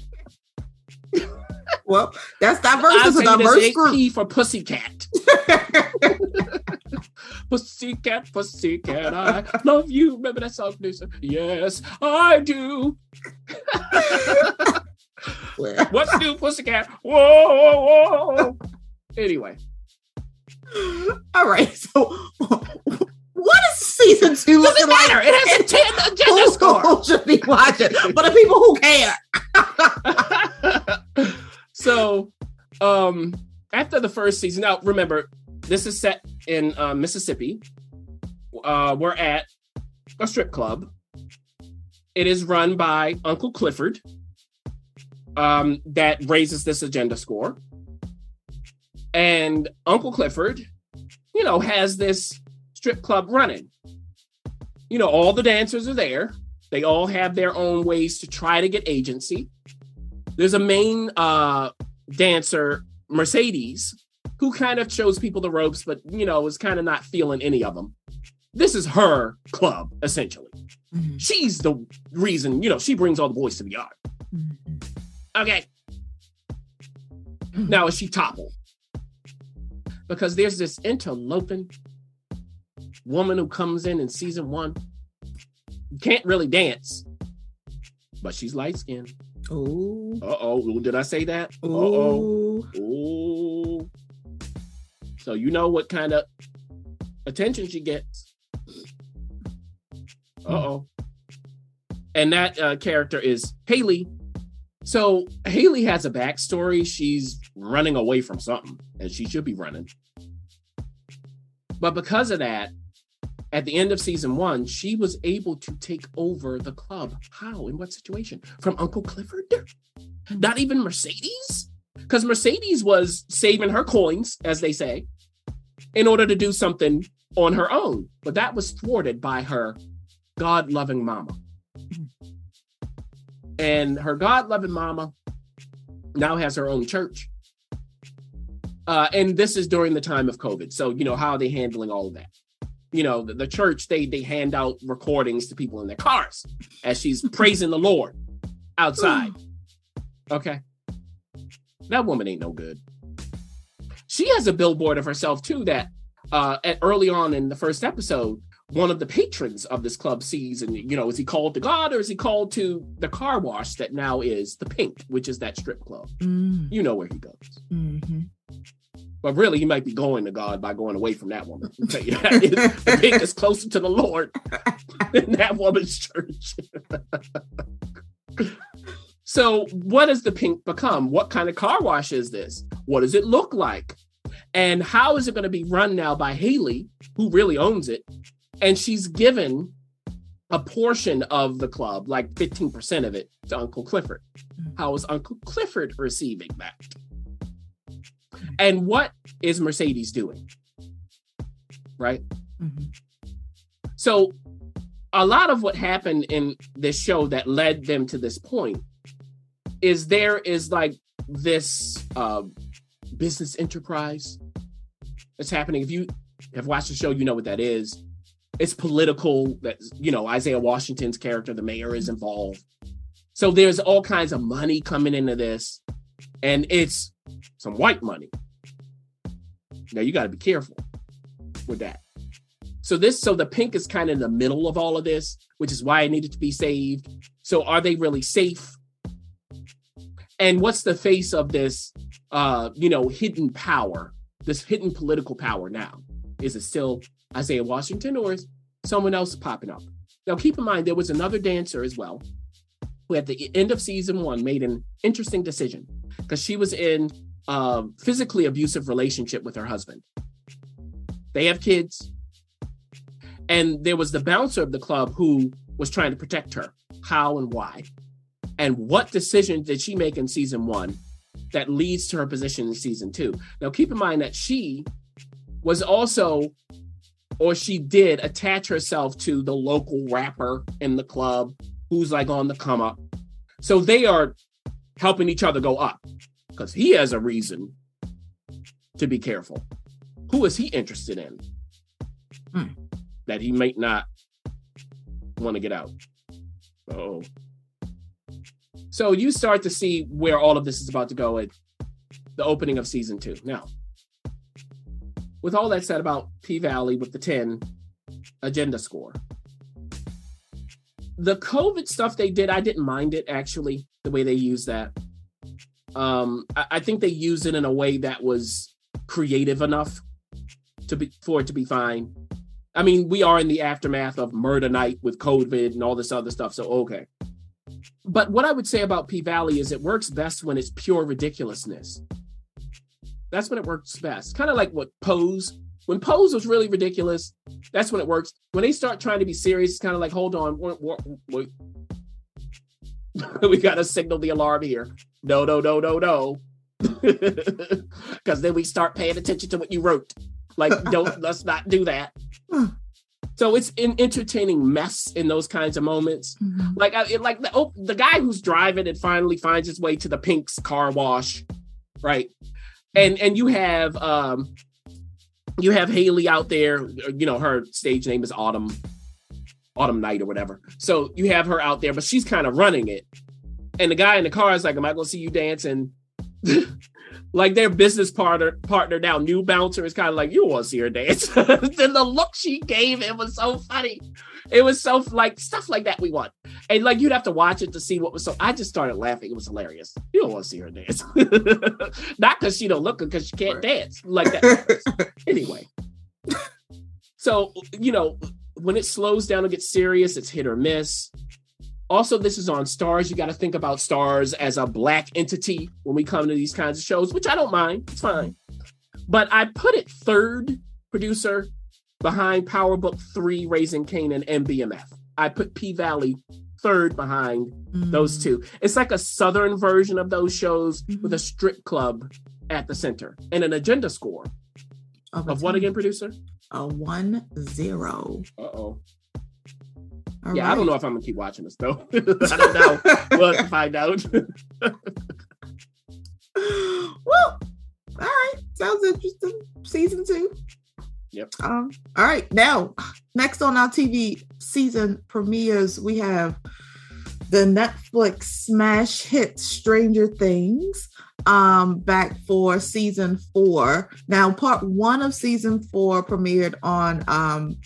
Well, that's diverse. It's a diverse group. P for pussycat. pussycat, pussycat, I love you. Remember that song, producer? Yes, I do. What's new, pussycat? Whoa, whoa, whoa. Anyway, All right. So, what is season two looking like? matter. It has a 10 agenda Who, score. who should be watching? But the people who care. so um after the first season now remember this is set in uh, mississippi uh we're at a strip club. It is run by uncle clifford um that raises this agenda score. And uncle clifford you know has this strip club running. You know all the dancers are there. They all have their own ways to try to get agency there's a main uh dancer mercedes who kind of shows people the ropes but you know is kind of not feeling any of them this is her club essentially. Mm-hmm. She's the reason you know she brings all the boys to the yard. Mm-hmm. Okay. Mm-hmm. Now is she toppled? Because there's this interloping woman who comes in in season one. Can't really dance but she's light skinned Ooh. uh-oh did i say that uh-oh Ooh. Ooh. So you know what kind of attention she gets. Uh oh. And that uh, character is Haley. So Haley has a backstory. She's running away from something, and she should be running. But because of that, at the end of season one, she was able to take over the club. How? In what situation? From Uncle Clifford? Not even Mercedes? because Mercedes was saving her coins, as they say, in order to do something on her own. But that was thwarted by her God loving mama. And her God loving mama now has her own church. Uh, and this is during the time of COVID. So, you know, how are they handling all of that? You know, the, the church, they they hand out recordings to people in their cars as she's praising the Lord outside. Okay. That woman ain't no good. She has a billboard of herself too that uh at early on in the first episode, one of the patrons of this club sees and you know, is he called to God or is he called to the car wash that now is the pink, which is that strip club. Mm, You know where he goes. mhm. But really he might be going to God by going away from that woman. I'll tell you that. the pink is closer to the Lord than that woman's church. So, what does the pink become? What kind of car wash is this? What does it look like? And how is it going to be run now by Haley, who really owns it? And she's given a portion of the club, like 15% of it, to Uncle Clifford. Hmm. How is Uncle Clifford receiving that? And what is Mercedes doing? Right? Mhm. So, a lot of what happened in this show that led them to this point is there is like this uh, business enterprise that's happening. If you have watched the show, you know what that is. It's political. That you know Isaiah Washington's character, the mayor, is involved. So there's all kinds of money coming into this, and it's some white money. Now you got to be careful with that. So this, so the pink is kind of in the middle of all of this, which is why it needed to be saved. So are they really safe? And what's the face of this, uh, you know, hidden power, this hidden political power now? Is it still Isaiah Washington or is someone else popping up? Now, keep in mind, there was another dancer as well who at the end of season one made an interesting decision because she was in a physically abusive relationship with her husband. They have kids. And there was the bouncer of the club who was trying to protect her. How and why? And what decision did she make in season one that leads to her position in season two. Now, keep in mind that she was also, or she did attach herself to the local rapper in the club who's like on the come up. So they are helping each other go up because he has a reason to be careful. Who is he interested in Hmm. that he might not want to get out? Oh. So you start to see where all of this is about to go at the opening of season two. Now, with all that said about P Valley with the 10 agenda score, the COVID stuff they did, I didn't mind it actually, the way they use that. Um, I, I think they used it in a way that was creative enough to be for it to be fine. I mean, we are in the aftermath of murder night with COVID and all this other stuff, so okay. But what I would say about P Valley is it works best when it's pure ridiculousness. That's when it works best. Kind of like what Pose. When Pose was really ridiculous, that's when it works. When they start trying to be serious, it's kind of like, hold on, wait, wait. we got to signal the alarm here. No, no, no, no, no. Because then we start paying attention to what you wrote. Like, don't let's not do that. So it's an entertaining mess in those kinds of moments. Like, I, it, like the oh, the guy who's driving and finally finds his way to the Pink's car wash, right? And and you have um, you have Haley out there. You know, her stage name is Autumn, Autumn Night or whatever. So you have her out there, but she's kind of running it. And the guy in the car is like, "Am I going to see you dancing?" like their business partner partner now, new bouncer is kind of like, "You want to see her dance?" then the look she gave it was so funny. It was so like stuff like that we want, and like you'd have to watch it to see what was so. I just started laughing. It was hilarious. You don't want to see her dance, not because she don't look good, because she can't dance like that. anyway, so you know when it slows down and gets serious, it's hit or miss. Also, this is on Starz. You got to think about Starz as a black entity when we come to these kinds of shows, which I don't mind. It's fine. But I put it third producer behind Power Book 3, Raising Kanan, and BMF. I put P Valley third behind mm. those two. It's like a southern version of those shows mm-hmm. with a strip club at the center and an agenda score oh, of what again, producer? A one zero. Uh oh. Yeah, I don't know if I'm gonna keep watching this though. I don't know. we'll have to find out. well, all right. Sounds interesting. Season two. Yep. Um, all right. Now, next on our TV season premieres, we have the Netflix smash hit Stranger Things um back for season four. Now, part one of season four premiered on um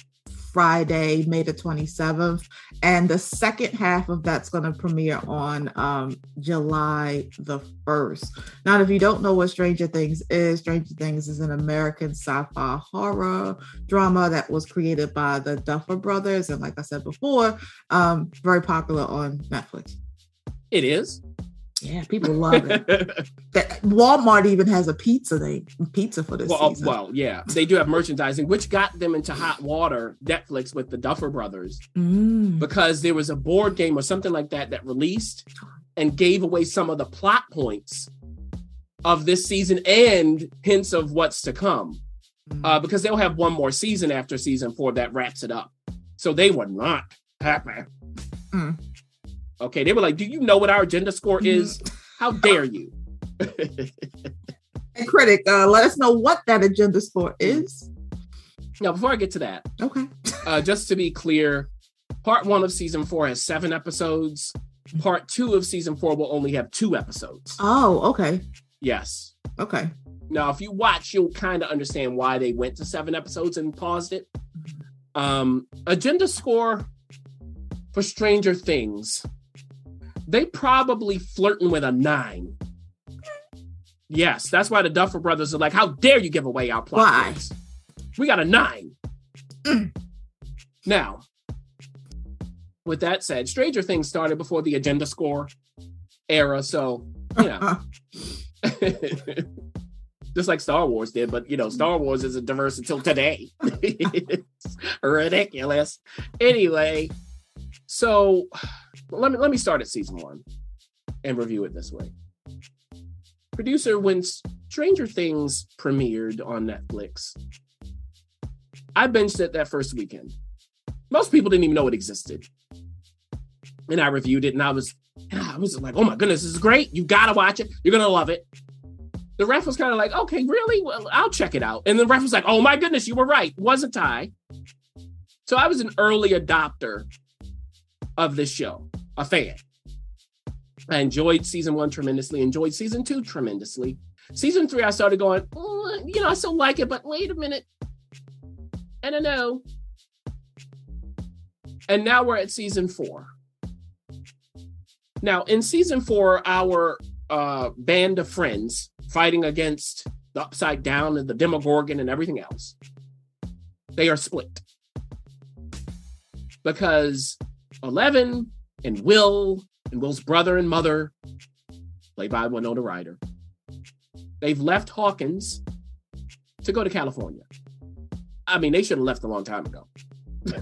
Friday, May the 27th. And the second half of that's going to premiere on um, July the 1st. Now, if you don't know what Stranger Things is, Stranger Things is an American sci fi horror drama that was created by the Duffer Brothers. And like I said before, um, very popular on Netflix. it is. Yeah, people love it. That- Walmart even has a pizza they pizza for this well, season. well, yeah, they do have merchandising, which got them into hot water. Netflix with the Duffer Brothers Mm. because there was a board game or something like that that released and gave away some of the plot points of this season and hints of what's to come. Uh, because they'll have one more season after season four that wraps it up. So they were not happy. Mm. Okay, they were like, "Do you know what our agenda score is? How dare you?" And critic, uh, let us know what that agenda score is. now, before I get to that, Okay. uh, just to be clear, part one of season four has seven episodes. Part two of season four will only have two episodes. Oh, okay. Yes. Okay. Now, if you watch, you'll kind of understand why they went to seven episodes and paused it. Um, agenda score for Stranger Things, they probably flirting with a nine. Yes, that's why the Duffer Brothers are like, "How dare you give away our plot Why? points? We got a nine. Mm. Now, with that said, Stranger Things started before the agenda score era, so you know. Just like Star Wars did, but you know, Star Wars isn't diverse until today. it's ridiculous. Anyway, so let me let me start at season one and review it this way. Producer, when Stranger Things premiered on Netflix, I binged it that first weekend. Most people didn't even know it existed. And I reviewed it and I was I was like, oh my goodness, this is great. You gotta watch it. You're gonna love it. The ref was kind of like, okay, really? Well, I'll check it out. And the ref was like, oh my goodness, you were right. Wasn't I? So I was an early adopter of this show, a fan. I enjoyed season one tremendously, enjoyed season two tremendously. Season three, I started going, oh, you know, I still like it, but wait a minute. I don't know. And now we're at season four. Now, in season four, our uh, band of friends fighting against the Upside Down and the Demogorgon and everything else, they are split because Eleven and Will and Will's brother and mother, played by Winona Ryder, they've left Hawkins to go to California. I mean, they should have left a long time ago.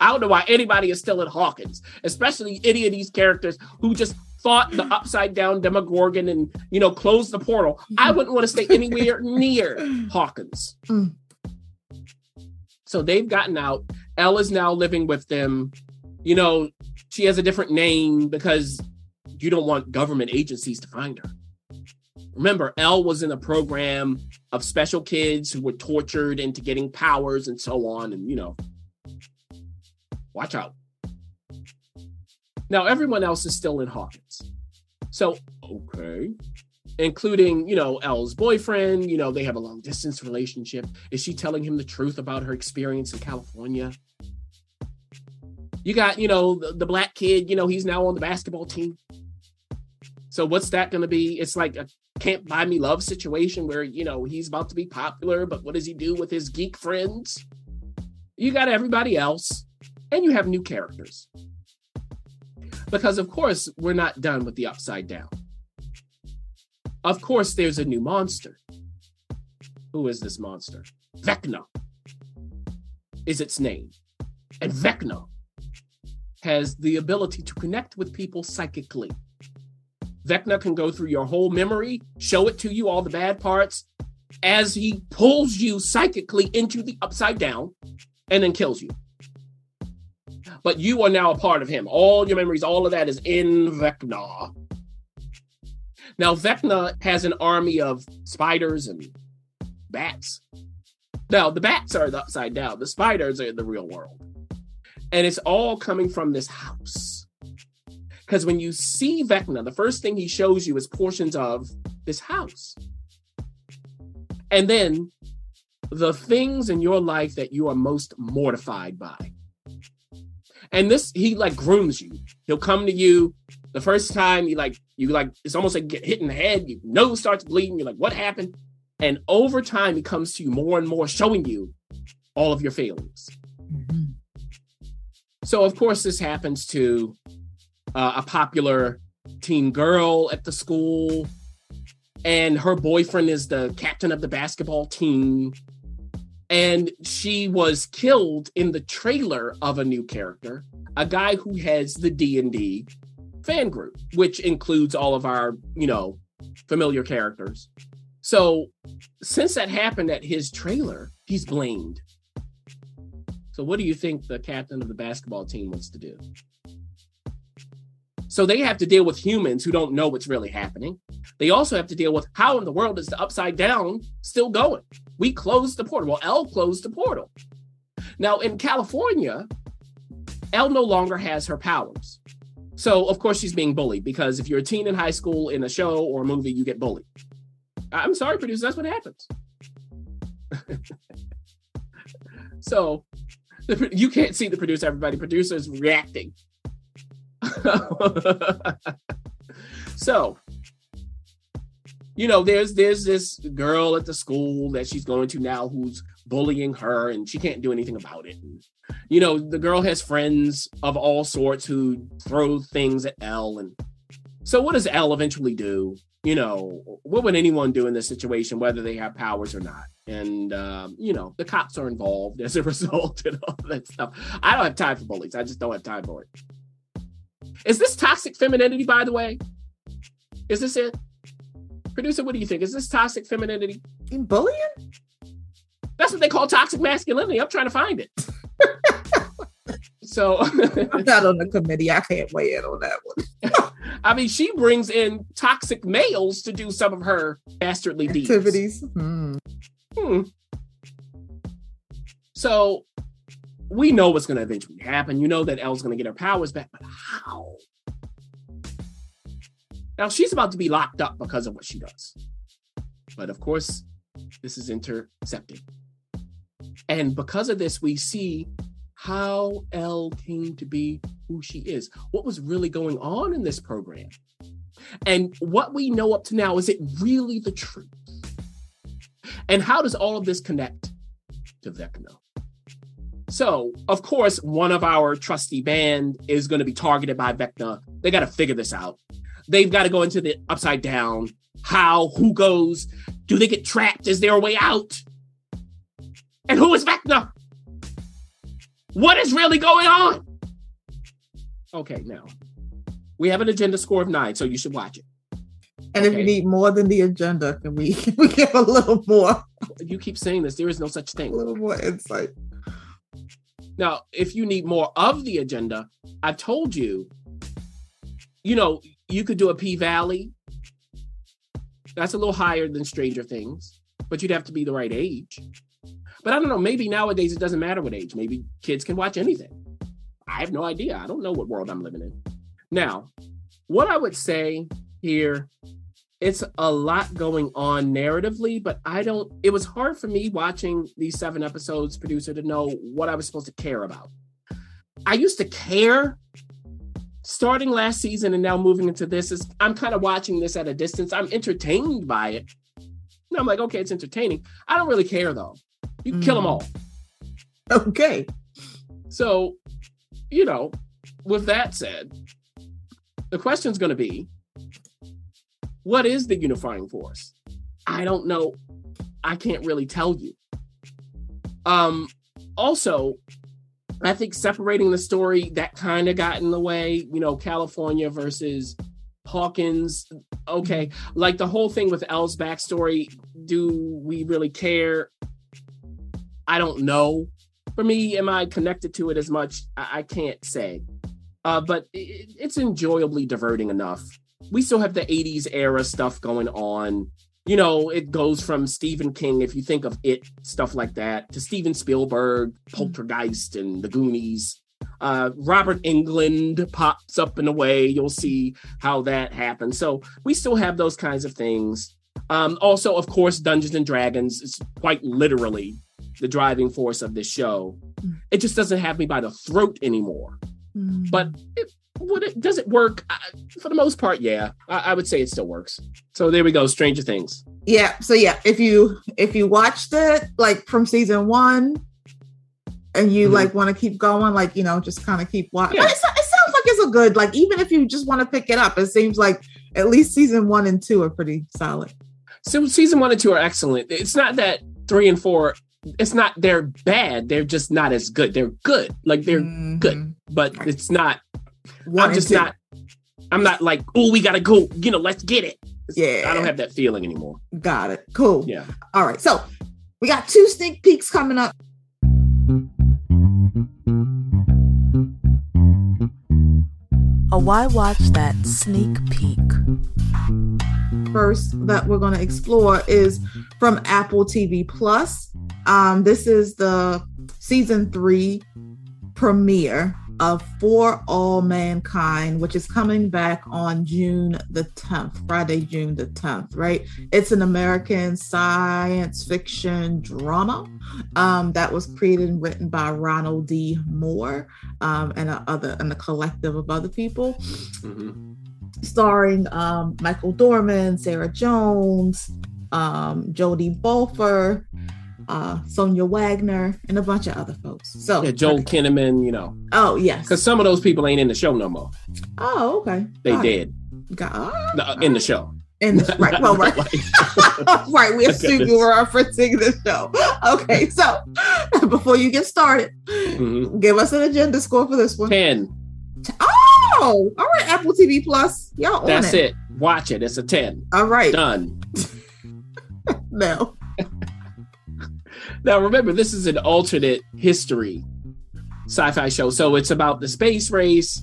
I don't know why anybody is still at Hawkins, especially any of these characters who just fought the upside down Demogorgon and you know closed the portal. I wouldn't want to stay anywhere near Hawkins. Mm. So they've gotten out. El is now living with them. You know, she has a different name because you don't want government agencies to find her. Remember, El was in a program of special kids who were tortured into getting powers and so on. And, you know, watch out. Now, everyone else is still in Hawkins. So, okay. Including, you know, El's boyfriend, you know, they have a long distance relationship. Is she telling him the truth about her experience in California? You got, you know, the, the black kid, you know, he's now on the basketball team. So what's that going to be? It's like a can't buy me love situation where, you know, he's about to be popular, but what does he do with his geek friends? You got everybody else, and you have new characters. Because, of course, we're not done with the upside down. Of course, there's a new monster. Who is this monster? Vecna is its name. And Vecna has the ability to connect with people psychically. Vecna can go through your whole memory, show it to you, all the bad parts, as he pulls you psychically into the upside down and then kills you. But you are now a part of him. All your memories, all of that is in Vecna. Now, Vecna has an army of spiders and bats. Now, the bats are the upside down, the spiders are in the real world. And it's all coming from this house. Because when you see Vecna, the first thing he shows you is portions of this house. And then the things in your life that you are most mortified by. And this, he like grooms you. He'll come to you the first time you like, you like, it's almost like get hit in the head, your nose starts bleeding. You're like, what happened? And over time, he comes to you more and more, showing you all of your failings. Mm-hmm. So, of course, this happens to uh, a popular teen girl at the school, and her boyfriend is the captain of the basketball team. And she was killed in the trailer of a new character, a guy who has the D and D fan group, which includes all of our, you know, familiar characters. So, since that happened at his trailer, he's blamed. So, what do you think the captain of the basketball team wants to do? So, they have to deal with humans who don't know what's really happening. They also have to deal with how in the world is the upside down still going? We closed the portal. Well, El closed the portal. Now, in California, El no longer has her powers. So, of course, she's being bullied because if you're a teen in high school in a show or a movie, you get bullied. I'm sorry, producer, that's what happens. so, the, you can't see the producer, everybody. Producer is reacting. so, you know, there's there's this girl at the school that she's going to now who's bullying her, and she can't do anything about it. And, you know, the girl has friends of all sorts who throw things at El, and so what does El eventually do? You know, what would anyone do in this situation, whether they have powers or not? And um, you know, the cops are involved as a result and all that stuff. I don't have time for bullies. I just don't have time for it. Is this toxic femininity, by the way? Is this it? Producer, what do you think? Is this toxic femininity? In bullying? That's what they call toxic masculinity. I'm trying to find it. so, I'm not on the committee. I can't weigh in on that one. I mean, she brings in toxic males to do some of her dastardly deeds. Activities. Hmm. Hmm. So we know what's going to eventually happen. You know that El's going to get her powers back, but how? Now she's about to be locked up because of what she does. But of course, this is intercepted. And because of this, we see how El came to be who she is. What was really going on in this program? And what we know up to now, is it really the truth? And how does all of this connect to Vecna? So, of course, one of our trusty band is going to be targeted by Vecna. They got to figure this out. They've got to go into the upside down. How? Who goes? Do they get trapped? Is there a way out? And who is Vecna? What is really going on? Okay, now we have an agenda score of nine, so you should watch it. And if you need more than the agenda, can we can we give a little more, You keep saying this. There is no such thing. a little more insight? Now, if you need more of the agenda, I've told you, you know, you could do a P Valley. That's a little higher than Stranger Things, but you'd have to be the right age. But I don't know, maybe nowadays it doesn't matter what age. Maybe kids can watch anything. I have no idea. I don't know what world I'm living in. Now, what I would say here, it's a lot going on narratively, but I don't, it was hard for me watching these seven episodes, producer, to know what I was supposed to care about. I used to care starting last season and now moving into this is I'm kind of watching this at a distance. I'm entertained by it. And I'm like, okay, it's entertaining. I don't really care though. You can kill them Mm. all. Okay. So, you know, with that said, the question's going to be what is the unifying force? I don't know. I can't really tell you. Um also, I think separating the story that kind of got in the way, you know, California versus Hawkins. Okay, like the whole thing with El's backstory, do we really care? I don't know for me, am I connected to it as much? I, I can't say. Uh, but it, it's enjoyably diverting enough. We still have the 80s era stuff going on. You know, it goes from Stephen King, if you think of it, stuff like that, to Steven Spielberg, Poltergeist, and The Goonies. Uh, Robert Englund pops up in a way. You'll see how that happens. So we still have those kinds of things. Um, also, of course, Dungeons and Dragons is quite literally the driving force of this show. It just doesn't have me by the throat anymore. But it, would it does it work? I, for the most part, yeah. I, I would say it still works. So there we go. Stranger Things. Yeah. So yeah, if you if you watched it like from season one, and you Mhm. like want to keep going, like you know, just kind of keep watching. Yeah. It, it sounds like it's a good like even if you just want to pick it up, it seems like at least season one and two are pretty solid. So season one and two are excellent. It's not that three and four. It's not they're bad. They're just not as good. They're good. Like they're good, Mhm. but it's not. One I'm just two. not. I'm not like, oh, we gotta go. You know, let's get it. It's- Yeah. I don't have that feeling anymore. Got it. Cool. Yeah. All right. So we got two sneak peeks coming up. A Why Watch That sneak peek. First that we're going to explore is from Apple TV Plus. Um, this is the season three premiere of For All Mankind, which is coming back on June the 10th, Friday, June the 10th, right? It's an American science fiction drama um, that was created and written by Ronald D. Moore um, and a other and a collective of other people Mhm. Starring um, Michael Dorman, Sarah Jones, um, Jodi Balfour, uh, Sonya Walger, and a bunch of other folks. So, Yeah, Joel Kinnaman. You know, Oh yes. because some of those people ain't in the show no more. Oh okay. They Got Got oh, No, in the show. in the, right. Well, right. right. We assume you were referencing the show. Okay. So before you get started, Mhm. give us an agenda score for this one. Ten. Oh, Oh, all right, Apple TV Plus. Y'all on That's it. it. Watch it. It's a 10. All right. Done. No. Now, remember, this is an alternate history sci fi show. So it's about the space race.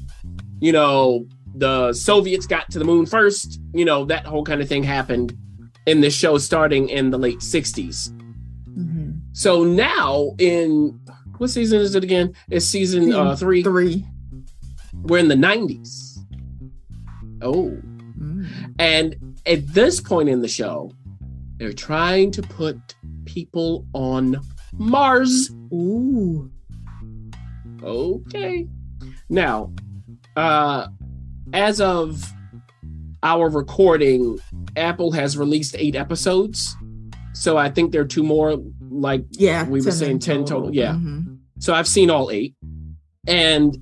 You know, the Soviets got to the moon first. You know, that whole kind of thing happened in this show starting in the late 60s. Mhm. So now, in what season is it again? It's season uh, three. Three. We're in the 90s. Oh. Mm. And at this point in the show, they're trying to put people on Mars. Ooh. Okay. Now, uh, as of our recording, Apple has released eight episodes. So I think there are two more, like Yeah. We were saying 10 total, yeah. Mhm. So I've seen all eight. And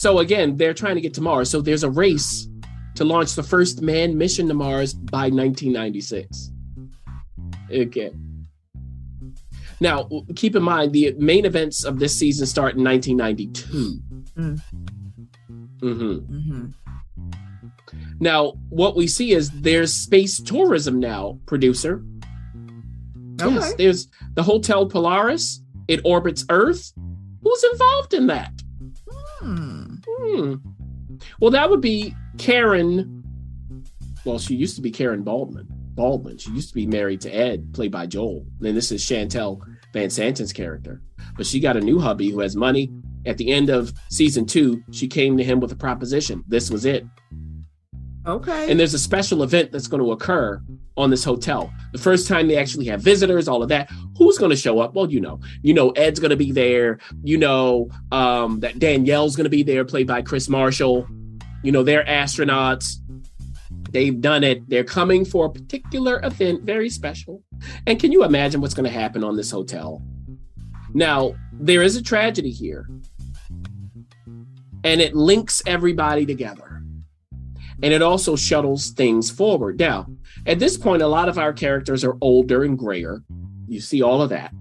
so again, they're trying to get to Mars. So there's a race to launch the first manned mission to Mars by 1996. Okay. Now, keep in mind the main events of this season start in 1992. Mm. hmm Mhm. Now, what we see is there's space tourism now, producer. Okay. Yes, there's the Hotel Polaris. It orbits Earth. Who's involved in that? Hmm. Hmm. Well, that would be Karen. Well, she used to be Karen Baldwin. Baldwin. She used to be married to Ed, played by Joel. And this is Chantel Van Santen's character. But she got a new hubby who has money. At the end of season two, she came to him with a proposition. This was it. Okay. And there's a special event that's going to occur on this hotel. The first time they actually have visitors, all of that. Who's going to show up? Well, you know, you know, Ed's going to be there. You know, um, that Danielle's going to be there, played by Krys Marshall. You know, they're astronauts. They've done it. They're coming for a particular event, very special. And can you imagine what's going to happen on this hotel? Now, there is a tragedy here, and it links everybody together. And it also shuttles things forward. Now, at this point, a lot of our characters are older and grayer. You see all of that.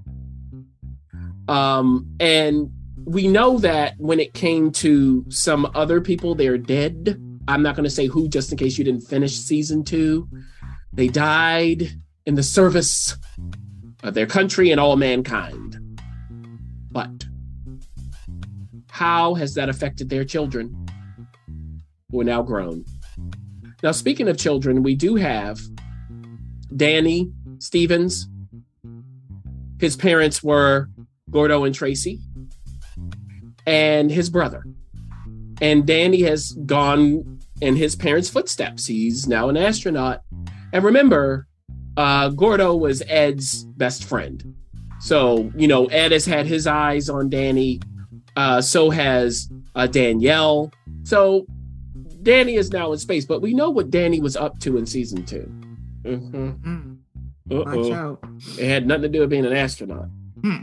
Um, and we know that when it came to some other people, they're dead. I'm not going to say who, just in case you didn't finish season two. They died in the service of their country and all mankind. But how has that affected their children who are now grown? Now, speaking of children, we do have Danny Stevens. His parents were Gordo and Tracy, and his brother. And Danny has gone in his parents' footsteps. He's now an astronaut. And remember, uh, Gordo was Ed's best friend. So, you know, Ed has had his eyes on Danny. Uh, so has uh, Danielle. So Danny is now in space, but we know what Danny was up to in season 2 Mhm. Mm. Watch out. It had nothing to do with being an astronaut. Hmm.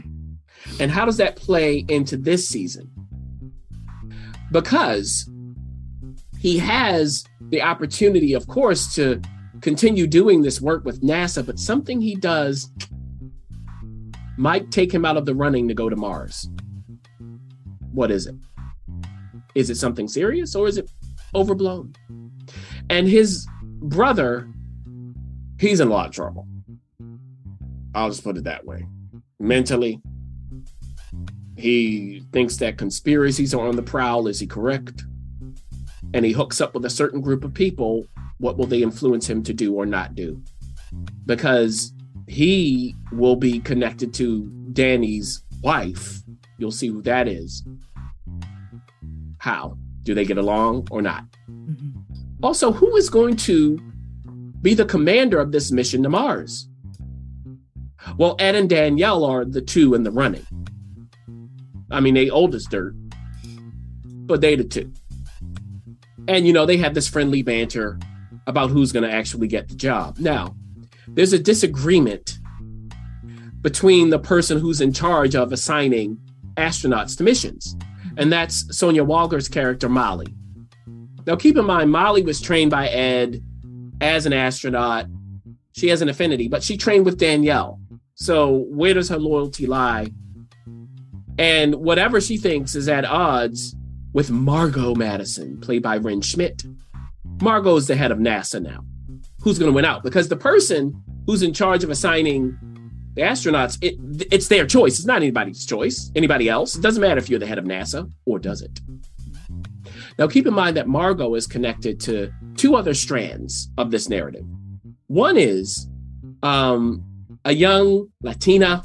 And how does that play into this season? Because he has the opportunity, of course, to continue doing this work with NASA, but something he does might take him out of the running to go to Mars. What is it? Is it something serious or is it overblown? And his brother, he's in a lot of trouble. I'll just put it that way. Mentally, he thinks that conspiracies are on the prowl. Is he correct? And he hooks up with a certain group of people. What will they influence him to do or not do? Because he will be connected to Danny's wife. You'll see who that is. How? Do they get along or not? Mhm. Also, who is going to be the commander of this mission to Mars? Well, Ed and Danielle are the two in the running. I mean, they old as dirt, but they the two. And you know, they have this friendly banter about who's going to actually get the job. Now, there's a disagreement between the person who's in charge of assigning astronauts to missions, and that's Sonya Walger's character Molly. Now, keep in mind, Molly was trained by Ed as an astronaut. She has an affinity, but she trained with Danielle. So, where does her loyalty lie? And whatever she thinks is at odds with Margot Madison, played by Wrenn Schmidt. Margot is the head of NASA now. Who's going to win out? Because the person who's in charge of assigning the astronauts, it, it's their choice. It's not anybody's choice, anybody else. It doesn't matter if you're the head of NASA or does it. Now, keep in mind that Margot is connected to two other strands of this narrative. One is um, a young Latina.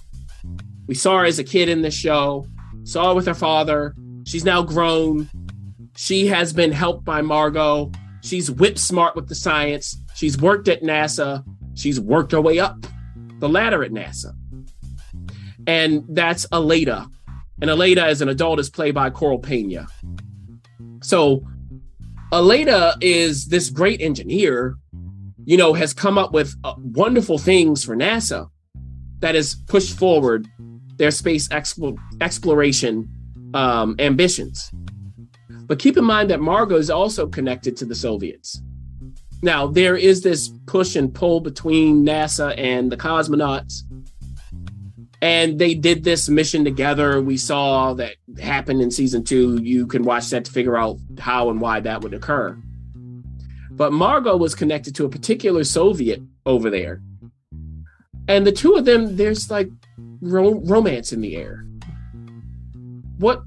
We saw her as a kid in the show, saw her with her father. She's now grown. She has been helped by Margot. She's whip smart with the science. She's worked at NASA. She's worked her way up the ladder at NASA. And that's Aleida. And Aleida as an adult is played by Coral Pena. So Aleida is this great engineer, you know, has come up with uh, wonderful things for NASA that has pushed forward their space expo- exploration um, ambitions. But keep in mind that Margot is also connected to the Soviets. Now, there is this push and pull between NASA and the cosmonauts. And they did this mission together. We saw that happen in season two. You can watch that to figure out how and why that would occur. But Margot was connected to a particular Soviet over there. And the two of them, there's like ro- romance in the air. What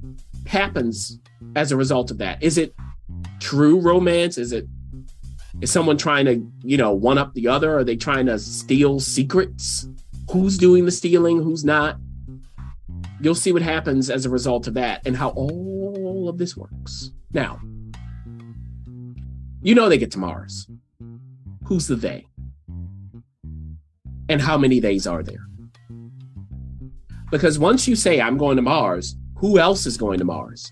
happens as a result of that? Is it true romance? Is it is someone trying to, you know, one up the other? Are they trying to steal secrets? Who's doing the stealing? Who's not? You'll see what happens as a result of that and how all of this works. Now, you know they get to Mars. Who's the they? And how many theys are there? Because once you say, I'm going to Mars, who else is going to Mars?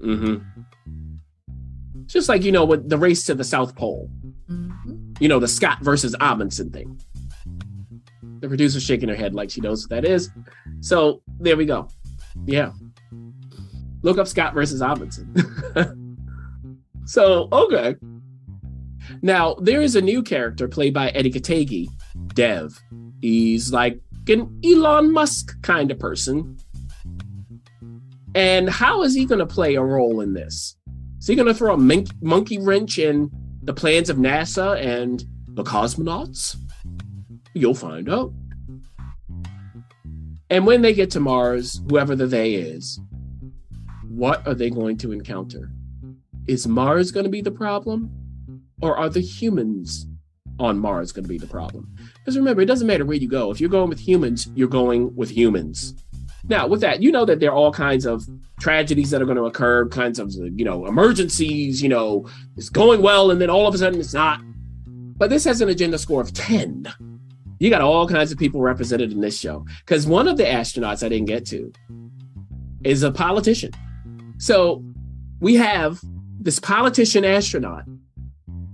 Mm-hmm. Just like, you know, with the race to the South Pole, Mhm. you know, the Scott versus Amundsen thing. The producer's shaking her head like she knows what that is. So there we go. Yeah. Look up Scott versus Amundsen. so, okay. Now, there is a new character played by Edi Gathegi, Dev. He's like an Elon Musk kind of person. And how is he going to play a role in this? Is he going to throw a mon- monkey wrench in the plans of NASA and the cosmonauts? You'll find out. And when they get to Mars, whoever the they is, what are they going to encounter? Is Mars going to be the problem? Or are the humans on Mars going to be the problem? Because remember, it doesn't matter where you go. If you're going with humans, you're going with humans. Now, with that, you know that there are all kinds of tragedies that are going to occur, kinds of, you know, emergencies, you know, it's going well and then all of a sudden it's not. But this has an agenda score of 10. You got all kinds of people represented in this show. Because one of the astronauts I didn't get to is a politician. So we have this politician astronaut.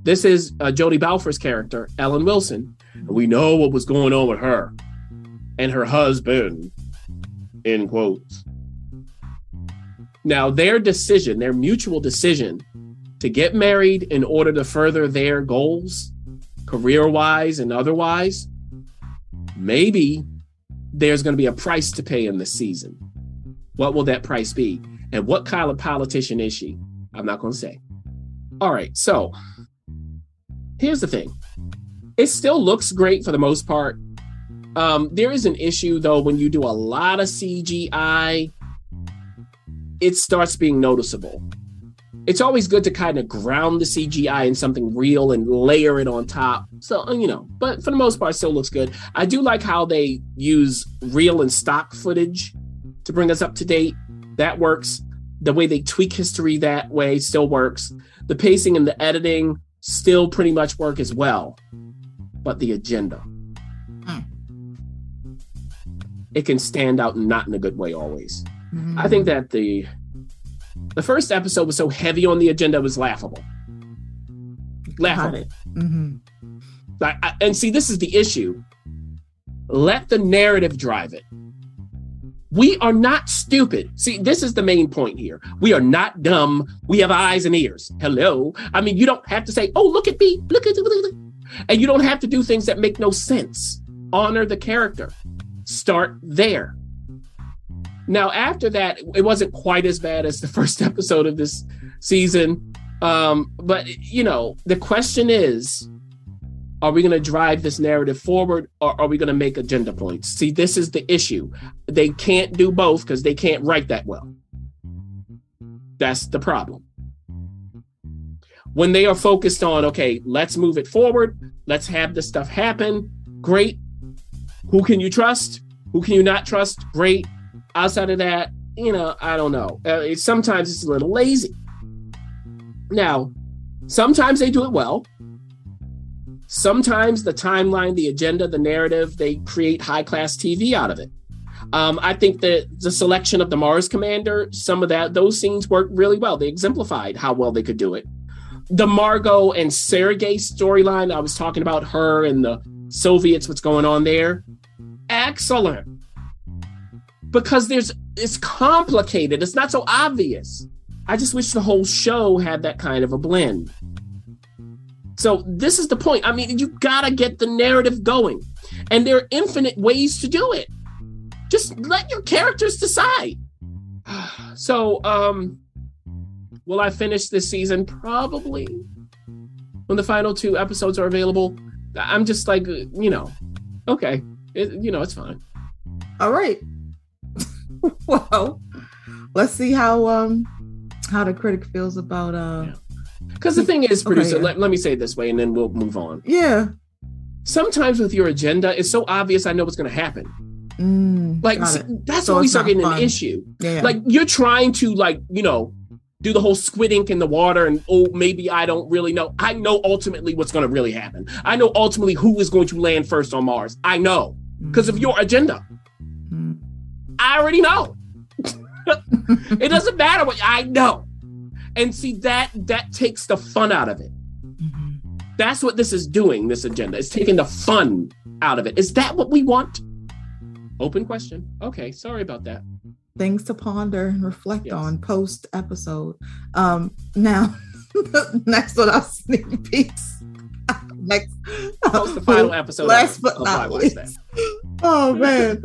This is uh, Jodi Balfour's character, Ellen Wilson. And we know what was going on with her and her husband, in quotes. Now, their decision, their mutual decision to get married in order to further their goals, career wise and otherwise, maybe there's going to be a price to pay in this season. What will that price be? And what kind of politician is she? I'm not going to say. All right, so here's the thing it still looks great for the most part. Um, there is an issue though when you do a lot of CGI, it starts being noticeable. It's always good to kind of ground the CGI in something real and layer it on top. So, you know, but for the most part, still looks good. I do like how they use real and stock footage to bring us up to date. That works. The way they tweak history that way still works. The pacing and the editing still pretty much work as well. But the agenda, it can stand out not in a good way always. I think that the the first episode was so heavy on the agenda it was laughable. Laughable. Mhm. Like, I- and see, this is the issue. Let the narrative drive it. We are not stupid. See, this is the main point here. We are not dumb. We have eyes and ears. Hello. I mean, you don't have to say, "Oh, look at me, look at," look at-" and you don't have to do things that make no sense. Honor the character. Start there. Now, after that, it wasn't quite as bad as the first episode of this season. Um, but, you know, the question is are we going to drive this narrative forward or are we going to make agenda points? See, this is the issue. They can't do both because they can't write that well. That's the problem. When they are focused on, okay, let's move it forward, let's have this stuff happen, great. Who can you trust? Who can you not trust? Great. Outside of that, you know, I don't know. Uh, sometimes it's a little lazy. Now, sometimes they do it well. Sometimes the timeline, the agenda, the narrative, they create high class TV out of it. Um, I think that the selection of the Mars commander, some of that, those scenes worked really well. They exemplified how well they could do it. The Margot and Sergei storyline, I was talking about her and the Soviets, what's going on there. Excellent. Because there's it's complicated. It's not so obvious. I just wish the whole show had that kind of a blend. So this is the point. I mean, you gotta get the narrative going. And there are infinite ways to do it. Just let your characters decide. So, um, will I finish this season? Probably. When the final two episodes are available, I'm just like, you know, okay, it, you know, it's fine. All right. well, let's see how um how the critic feels about uh Because the thing is, producer, Okay, yeah. let, let me say it this way and then we'll move on. yeah. Sometimes with your agenda, it's so obvious I know what's going to happen. Mm, Like, that's So when we start getting fun. an issue. yeah. Like, you're trying to, like, you know, do the whole squid ink in the water and, oh, maybe I don't really know. I know ultimately what's going to really happen. I know ultimately who is going to land first on Mars. I know because of your agenda. Mm. I already know. it doesn't matter what I know. And see that that takes the fun out of it. Mhm. That's what this is doing, this agenda. It's taking the fun out of it. Is that what we want? Open question. Okay, sorry about that. Things to ponder and reflect Yes. on post episode. Um, now, next on our sneak peeks. next, Post the final episode. Last but not least. Oh man,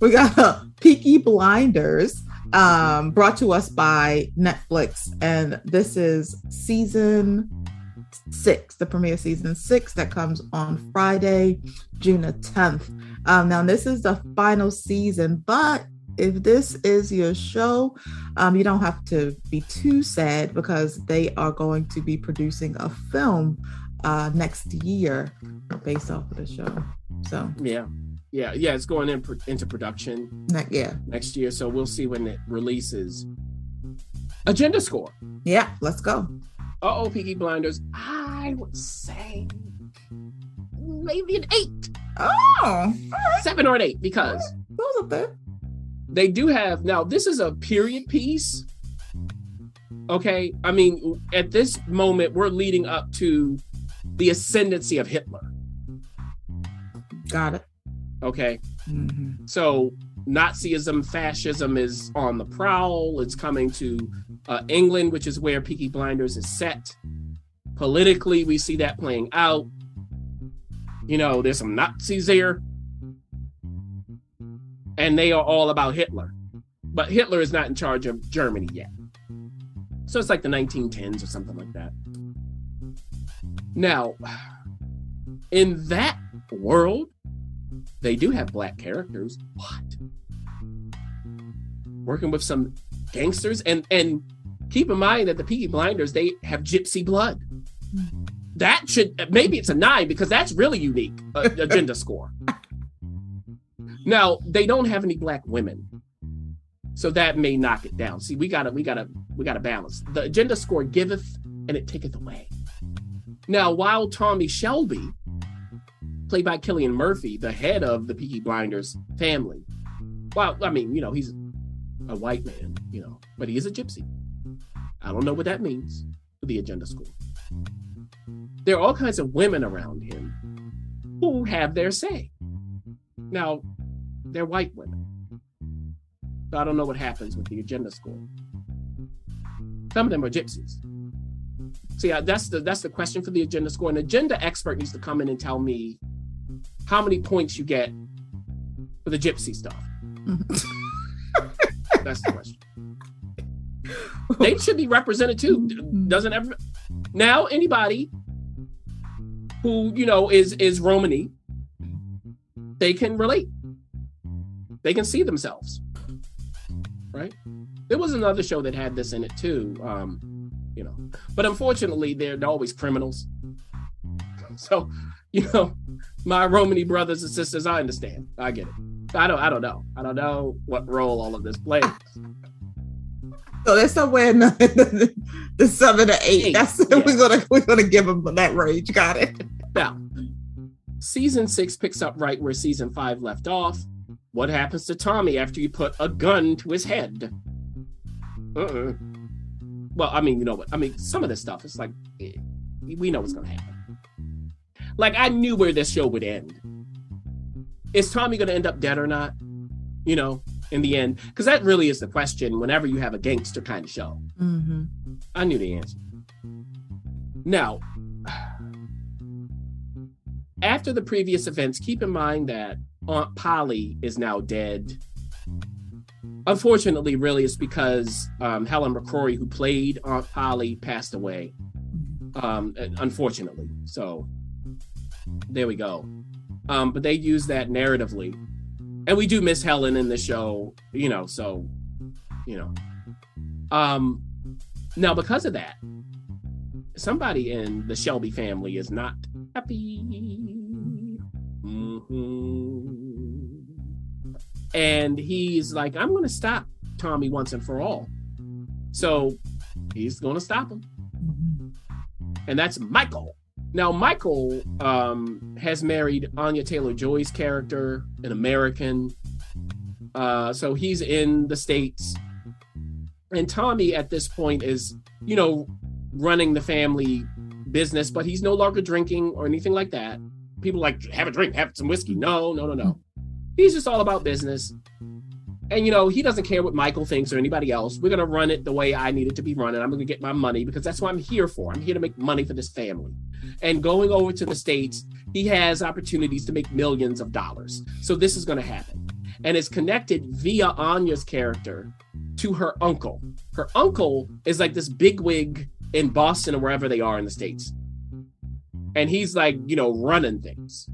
we got uh, Peaky Blinders, um, brought to us by Netflix, and this is season six, the premiere season six that comes on Friday, June the tenth. Um, now this is the final season, but if this is your show, um, you don't have to be too sad because they are going to be producing a film uh, next year based off of the show. So, Yeah. Yeah, yeah, it's going in, into production ne- yeah, next year, so we'll see when it releases. Agenda score. yeah, let's go. Uh oh, Peaky Blinders. I would say maybe an eight. Oh, seven or an eight, because those up there. They do have now this is a period piece okay? I mean at this moment we're leading up to the ascendancy of hitler. Got it. okay? Mhm. so nazism fascism is on the prowl. It's coming to uh, england which is where peaky blinders is set. Politically we see that playing out. You know there's some nazis there and they are all about hitler. But hitler is not in charge of germany yet. So it's like the 1910s or something like that. Now in that world they do have black characters what working with some gangsters and and keep in mind that the peaky blinders they have gypsy blood. That should maybe it's a nine because that's really unique uh, agenda score now they don't have any black women. So that may knock it down. See we gotta we gotta we gotta balance. The agenda score giveth and it taketh away. Now while tommy shelby played by cillian murphy the head of the peaky blinders family well i mean you know he's a white man you know but he is a gypsy. I don't know what that means for the agenda score. There are all kinds of women around him who have their say. Now, they're white women. So I don't know what happens with the agenda score. Some of them are gypsies. See, uh, that's the that's the question for the agenda score. An agenda expert needs to come in and tell me how many points you get for the gypsy stuff. That's the question. they should be represented too. Doesn't ever now anybody who you know is is Romany, they can relate. They can see themselves. Right? There was another show that had this in it too. Um, you know, but unfortunately, they're, they're always criminals. So, you know, my Romany brothers and sisters, I understand. I get it. I don't. I don't know. I don't know what role all of this plays. So they're somewhere in the, the seven to eight. Eight, That's yeah. we're gonna we're gonna give them that range. Got it. Now, season six picks up right where season five left off. What happens to Tommy after you put a gun to his head? Uh-uh. Well, I mean, you know what? I mean, some of this stuff, it's like, eh, we know what's going to happen. Like, I knew where this show would end. Is Tommy going to end up dead or not? You know, in the end? Because that really is the question whenever you have a gangster kind of show. Mm-hmm. I knew the answer. Now, after the previous events, keep in mind that Aunt Polly is now dead. Unfortunately, really, it's because um, Helen McCrory, who played Aunt Polly, passed away. Um, unfortunately, so there we go. Um, but they use that narratively, and we do miss Helen in the show, you know. So, you know, um, now because of that, somebody in the Shelby family is not happy. Mhm. And he's like, I'm going to stop Tommy once and for all. So he's going to stop him. And that's Michael. Now, Michael um, has married Anya Taylor Joy's character, an American. Uh, so he's in the States. And Tommy at this point is, you know, running the family business, but he's no longer drinking or anything like that. People like have a drink, have some whiskey. No, no, no, no. He's just all about business. And you know, he doesn't care what Michael thinks or anybody else. We're gonna run it the way I need it to be run, and I'm gonna get my money because that's what I'm here for. I'm here to make money for this family. And going over to the States, he has opportunities to make millions of dollars. So this is gonna happen. And it's connected via Anya's character to her uncle. Her uncle is like this bigwig in Boston or wherever they are in the States. And he's like, you know, running things.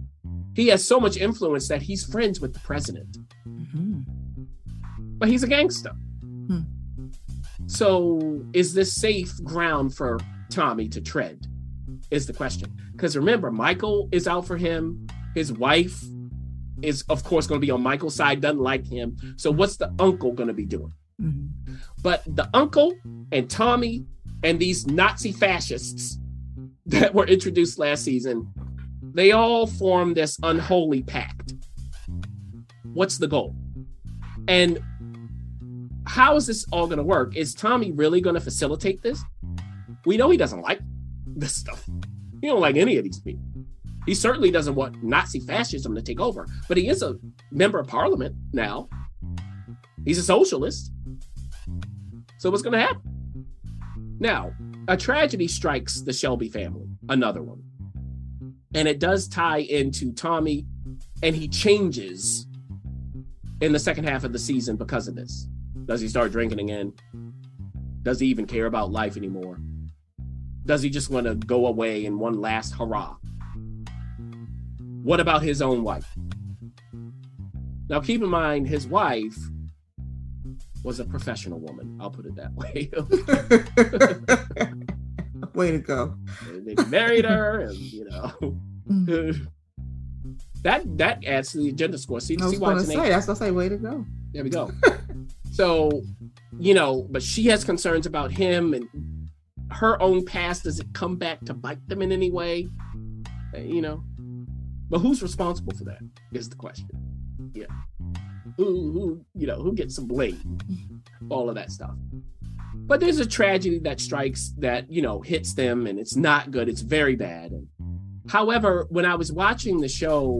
He has so much influence that he's friends with the president, Mm-hmm. but he's a gangster. Hmm. So is this safe ground for Tommy to tread? Is the question. Because remember, Michael is out for him. His wife is, of course, going to be on Michael's side, doesn't like him. So what's the uncle going to be doing? Mm-hmm. But the uncle and Tommy and these Nazi fascists that were introduced last season, they all form this unholy pact. What's the goal? And how is this all going to work? Is Tommy really going to facilitate this? We know he doesn't like this stuff. He don't like any of these people. He certainly doesn't want Nazi fascism to take over, but he is a member of parliament now. He's a socialist. So what's going to happen? Now, a tragedy strikes the Shelby family, another one. And it does tie into Tommy, and he changes in the second half of the season because of this. Does he start drinking again? Does he even care about life anymore? Does he just want to go away in one last hurrah? What about his own wife? Now, keep in mind, his wife was a professional woman. I'll put it that way. Way to go. they married her, and you know Mm. that that adds to the agenda score. See, I was see why say that's what I say. Way to go. There we go. so, you know, but she has concerns about him and her own past. Does it come back to bite them in any way? Uh, You know, but who's responsible for that is the question. Yeah, who who you know who gets some blame? All of that stuff. But there's a tragedy that strikes that you know hits them, and it's not good. It's very bad. And, however, when I was watching the show,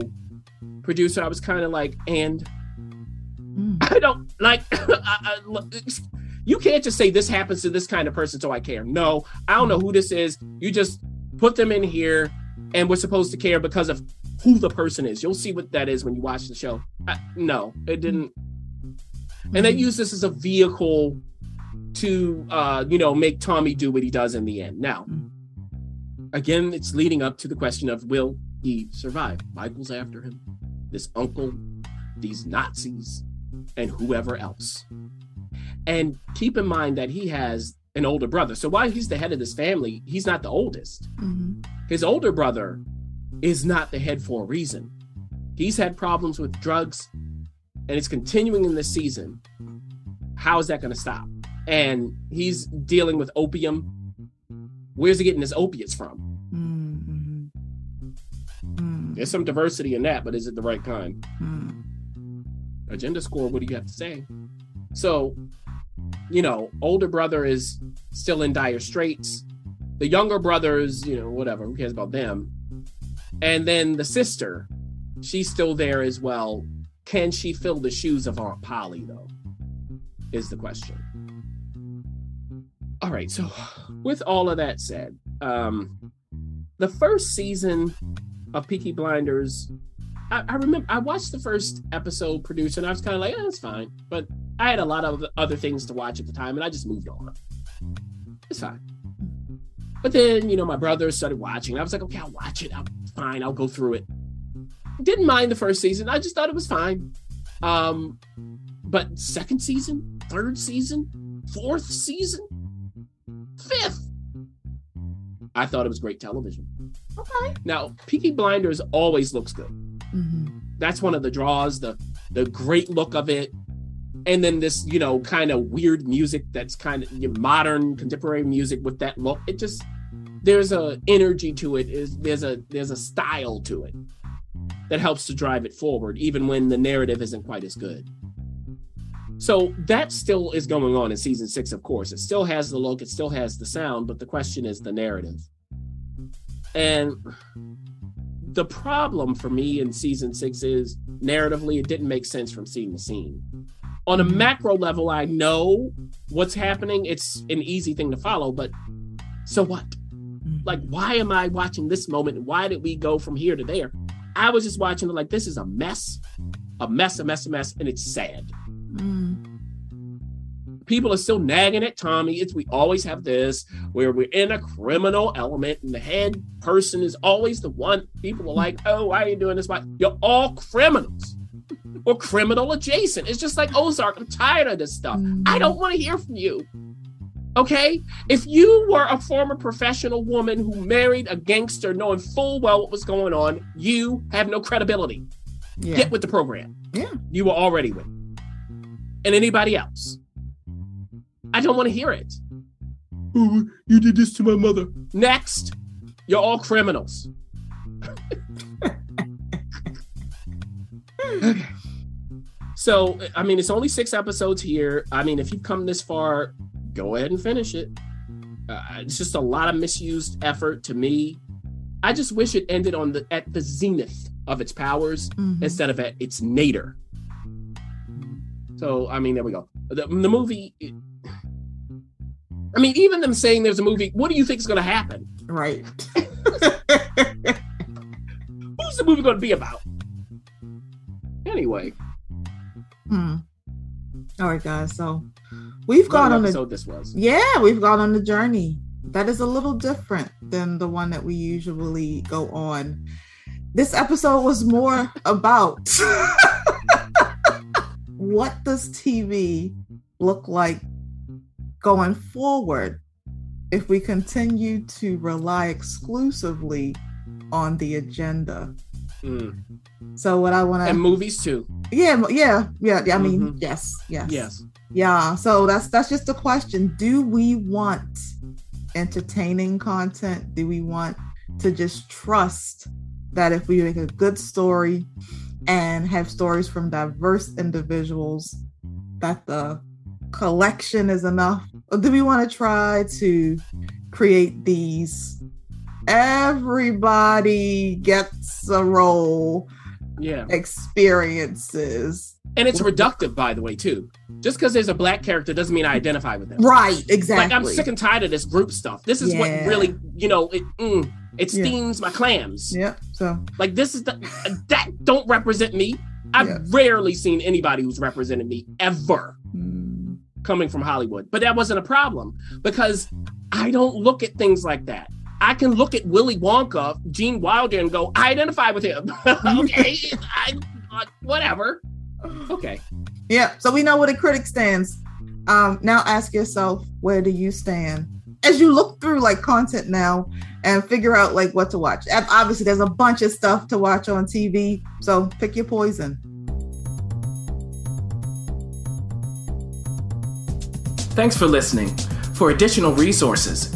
producer, I was kind of like, and Mm. I don't like. I, I, you can't just say this happens to this kind of person, so I care. No, I don't know who this is. You just put them in here, and we're supposed to care because of who the person is. You'll see what that is when you watch the show. I, no, it didn't. and they use this as a vehicle to uh you know make tommy do what he does in the end now again it's leading up to the question of will he survive michael's after him this uncle these nazis and whoever else and keep in mind that he has an older brother so while he's the head of this family he's not the oldest Mhm. his older brother is not the head for a reason. He's had problems with drugs and it's continuing in this season. How is that going to stop? And he's dealing with opium. Where's he getting his opiates from? Mhm. Mhm. There's some diversity in that, but is it the right kind? Mhm. Agenda score, what do you have to say? So, you know, older brother is still in dire straits. The younger brothers, you know, whatever, who cares about them? And then the sister, she's still there as well. Can she fill the shoes of Aunt Polly, though? Is the question. All right, so with all of that said, um, the first season of Peaky Blinders I, I remember I watched the first episode produced and I was kind of like, oh, it's fine. But I had a lot of other things to watch at the time and I just moved on. It's fine. But then, you know, my brother started watching. I was like, okay, I'll watch it. I'm fine. I'll go through it. Didn't mind the first season. I just thought it was fine. Um, but second season, third season, fourth season, fifth, I thought it was great television. Okay. Now, Peaky Blinders always looks good Mhm. that's one of the draws the the great look of it and then this you know kind of weird music that's kind of modern contemporary music with that look it just there's a energy to it is there's a there's a style to it that helps to drive it forward even when the narrative isn't quite as good. So that still is going on in season six of course. It still has the look it still has the sound but the question is the narrative. And the problem for me in season six is narratively, it didn't make sense from scene to scene. On a macro level, I know what's happening. It's an easy thing to follow, but so what? Like, why am I watching this moment? Why did we go from here to there? I was just watching it like this is a mess, a mess, a mess, a mess, and it's sad. Mm. people are still nagging at Tommy. It's we always have this where we're in a criminal element, and the head person is always the one. People are like, "Oh, why are you doing this? Why you're all criminals or criminal adjacent?" It's just like Ozark. I'm tired of this stuff. I don't want to hear from you. Okay, if you were a former professional woman who married a gangster, knowing full well what was going on, you have no credibility. Yeah. Get with the program. Yeah. You were already with. And anybody else. I don't want to hear it. Oh, you did this to my mother. Next. You're all criminals. Okay. So, I mean, it's only six episodes here. I mean, if you've come this far, go ahead and finish it. Uh, it's just a lot of misused effort to me. I just wish it ended on the at the zenith of its powers Mhm. instead of at its nadir. So, I mean, there we go. The, the movie. I mean, even them saying there's a movie. What do you think is going to happen? Right. Who's the movie going to be about? Anyway, Hmm. All right, guys. So we've what gone on a this was. yeah, we've gone on the journey that is a little different than the one that we usually go on. This episode was more about what does TV look like going forward if we continue to rely exclusively on the agenda. Mm. So what I want to And movies too. yeah, yeah, yeah, I mean, Mhm. yes, yes. Yes. Yeah, so that's that's just the question. Do we want entertaining content? Do we want to just trust that if we make a good story and have stories from diverse individuals that the collection is enough? Or do we want to try to create these everybody gets a role Yeah. experiences? And it's reductive, by the way, too. Just because there's a black character doesn't mean I identify with them. Right, exactly. Like I'm sick and tired of this group stuff. This is Yeah. what really, you know, it mm, it Yeah. steams my clams. Yeah. So Like this is the that don't represent me. I've Yeah. rarely seen anybody who's represented me ever Mm. coming from Hollywood. But that wasn't a problem because I don't look at things like that. I can look at Willy Wonka, Gene Wilder, and go, I identify with him. okay, I, uh, whatever. Okay. Yeah, so we know where the critic stands. Um, now ask yourself, where do you stand? As you look through like content now and figure out like what to watch. Obviously, there's a bunch of stuff to watch on TV, so pick your poison. Thanks for listening. For additional resources,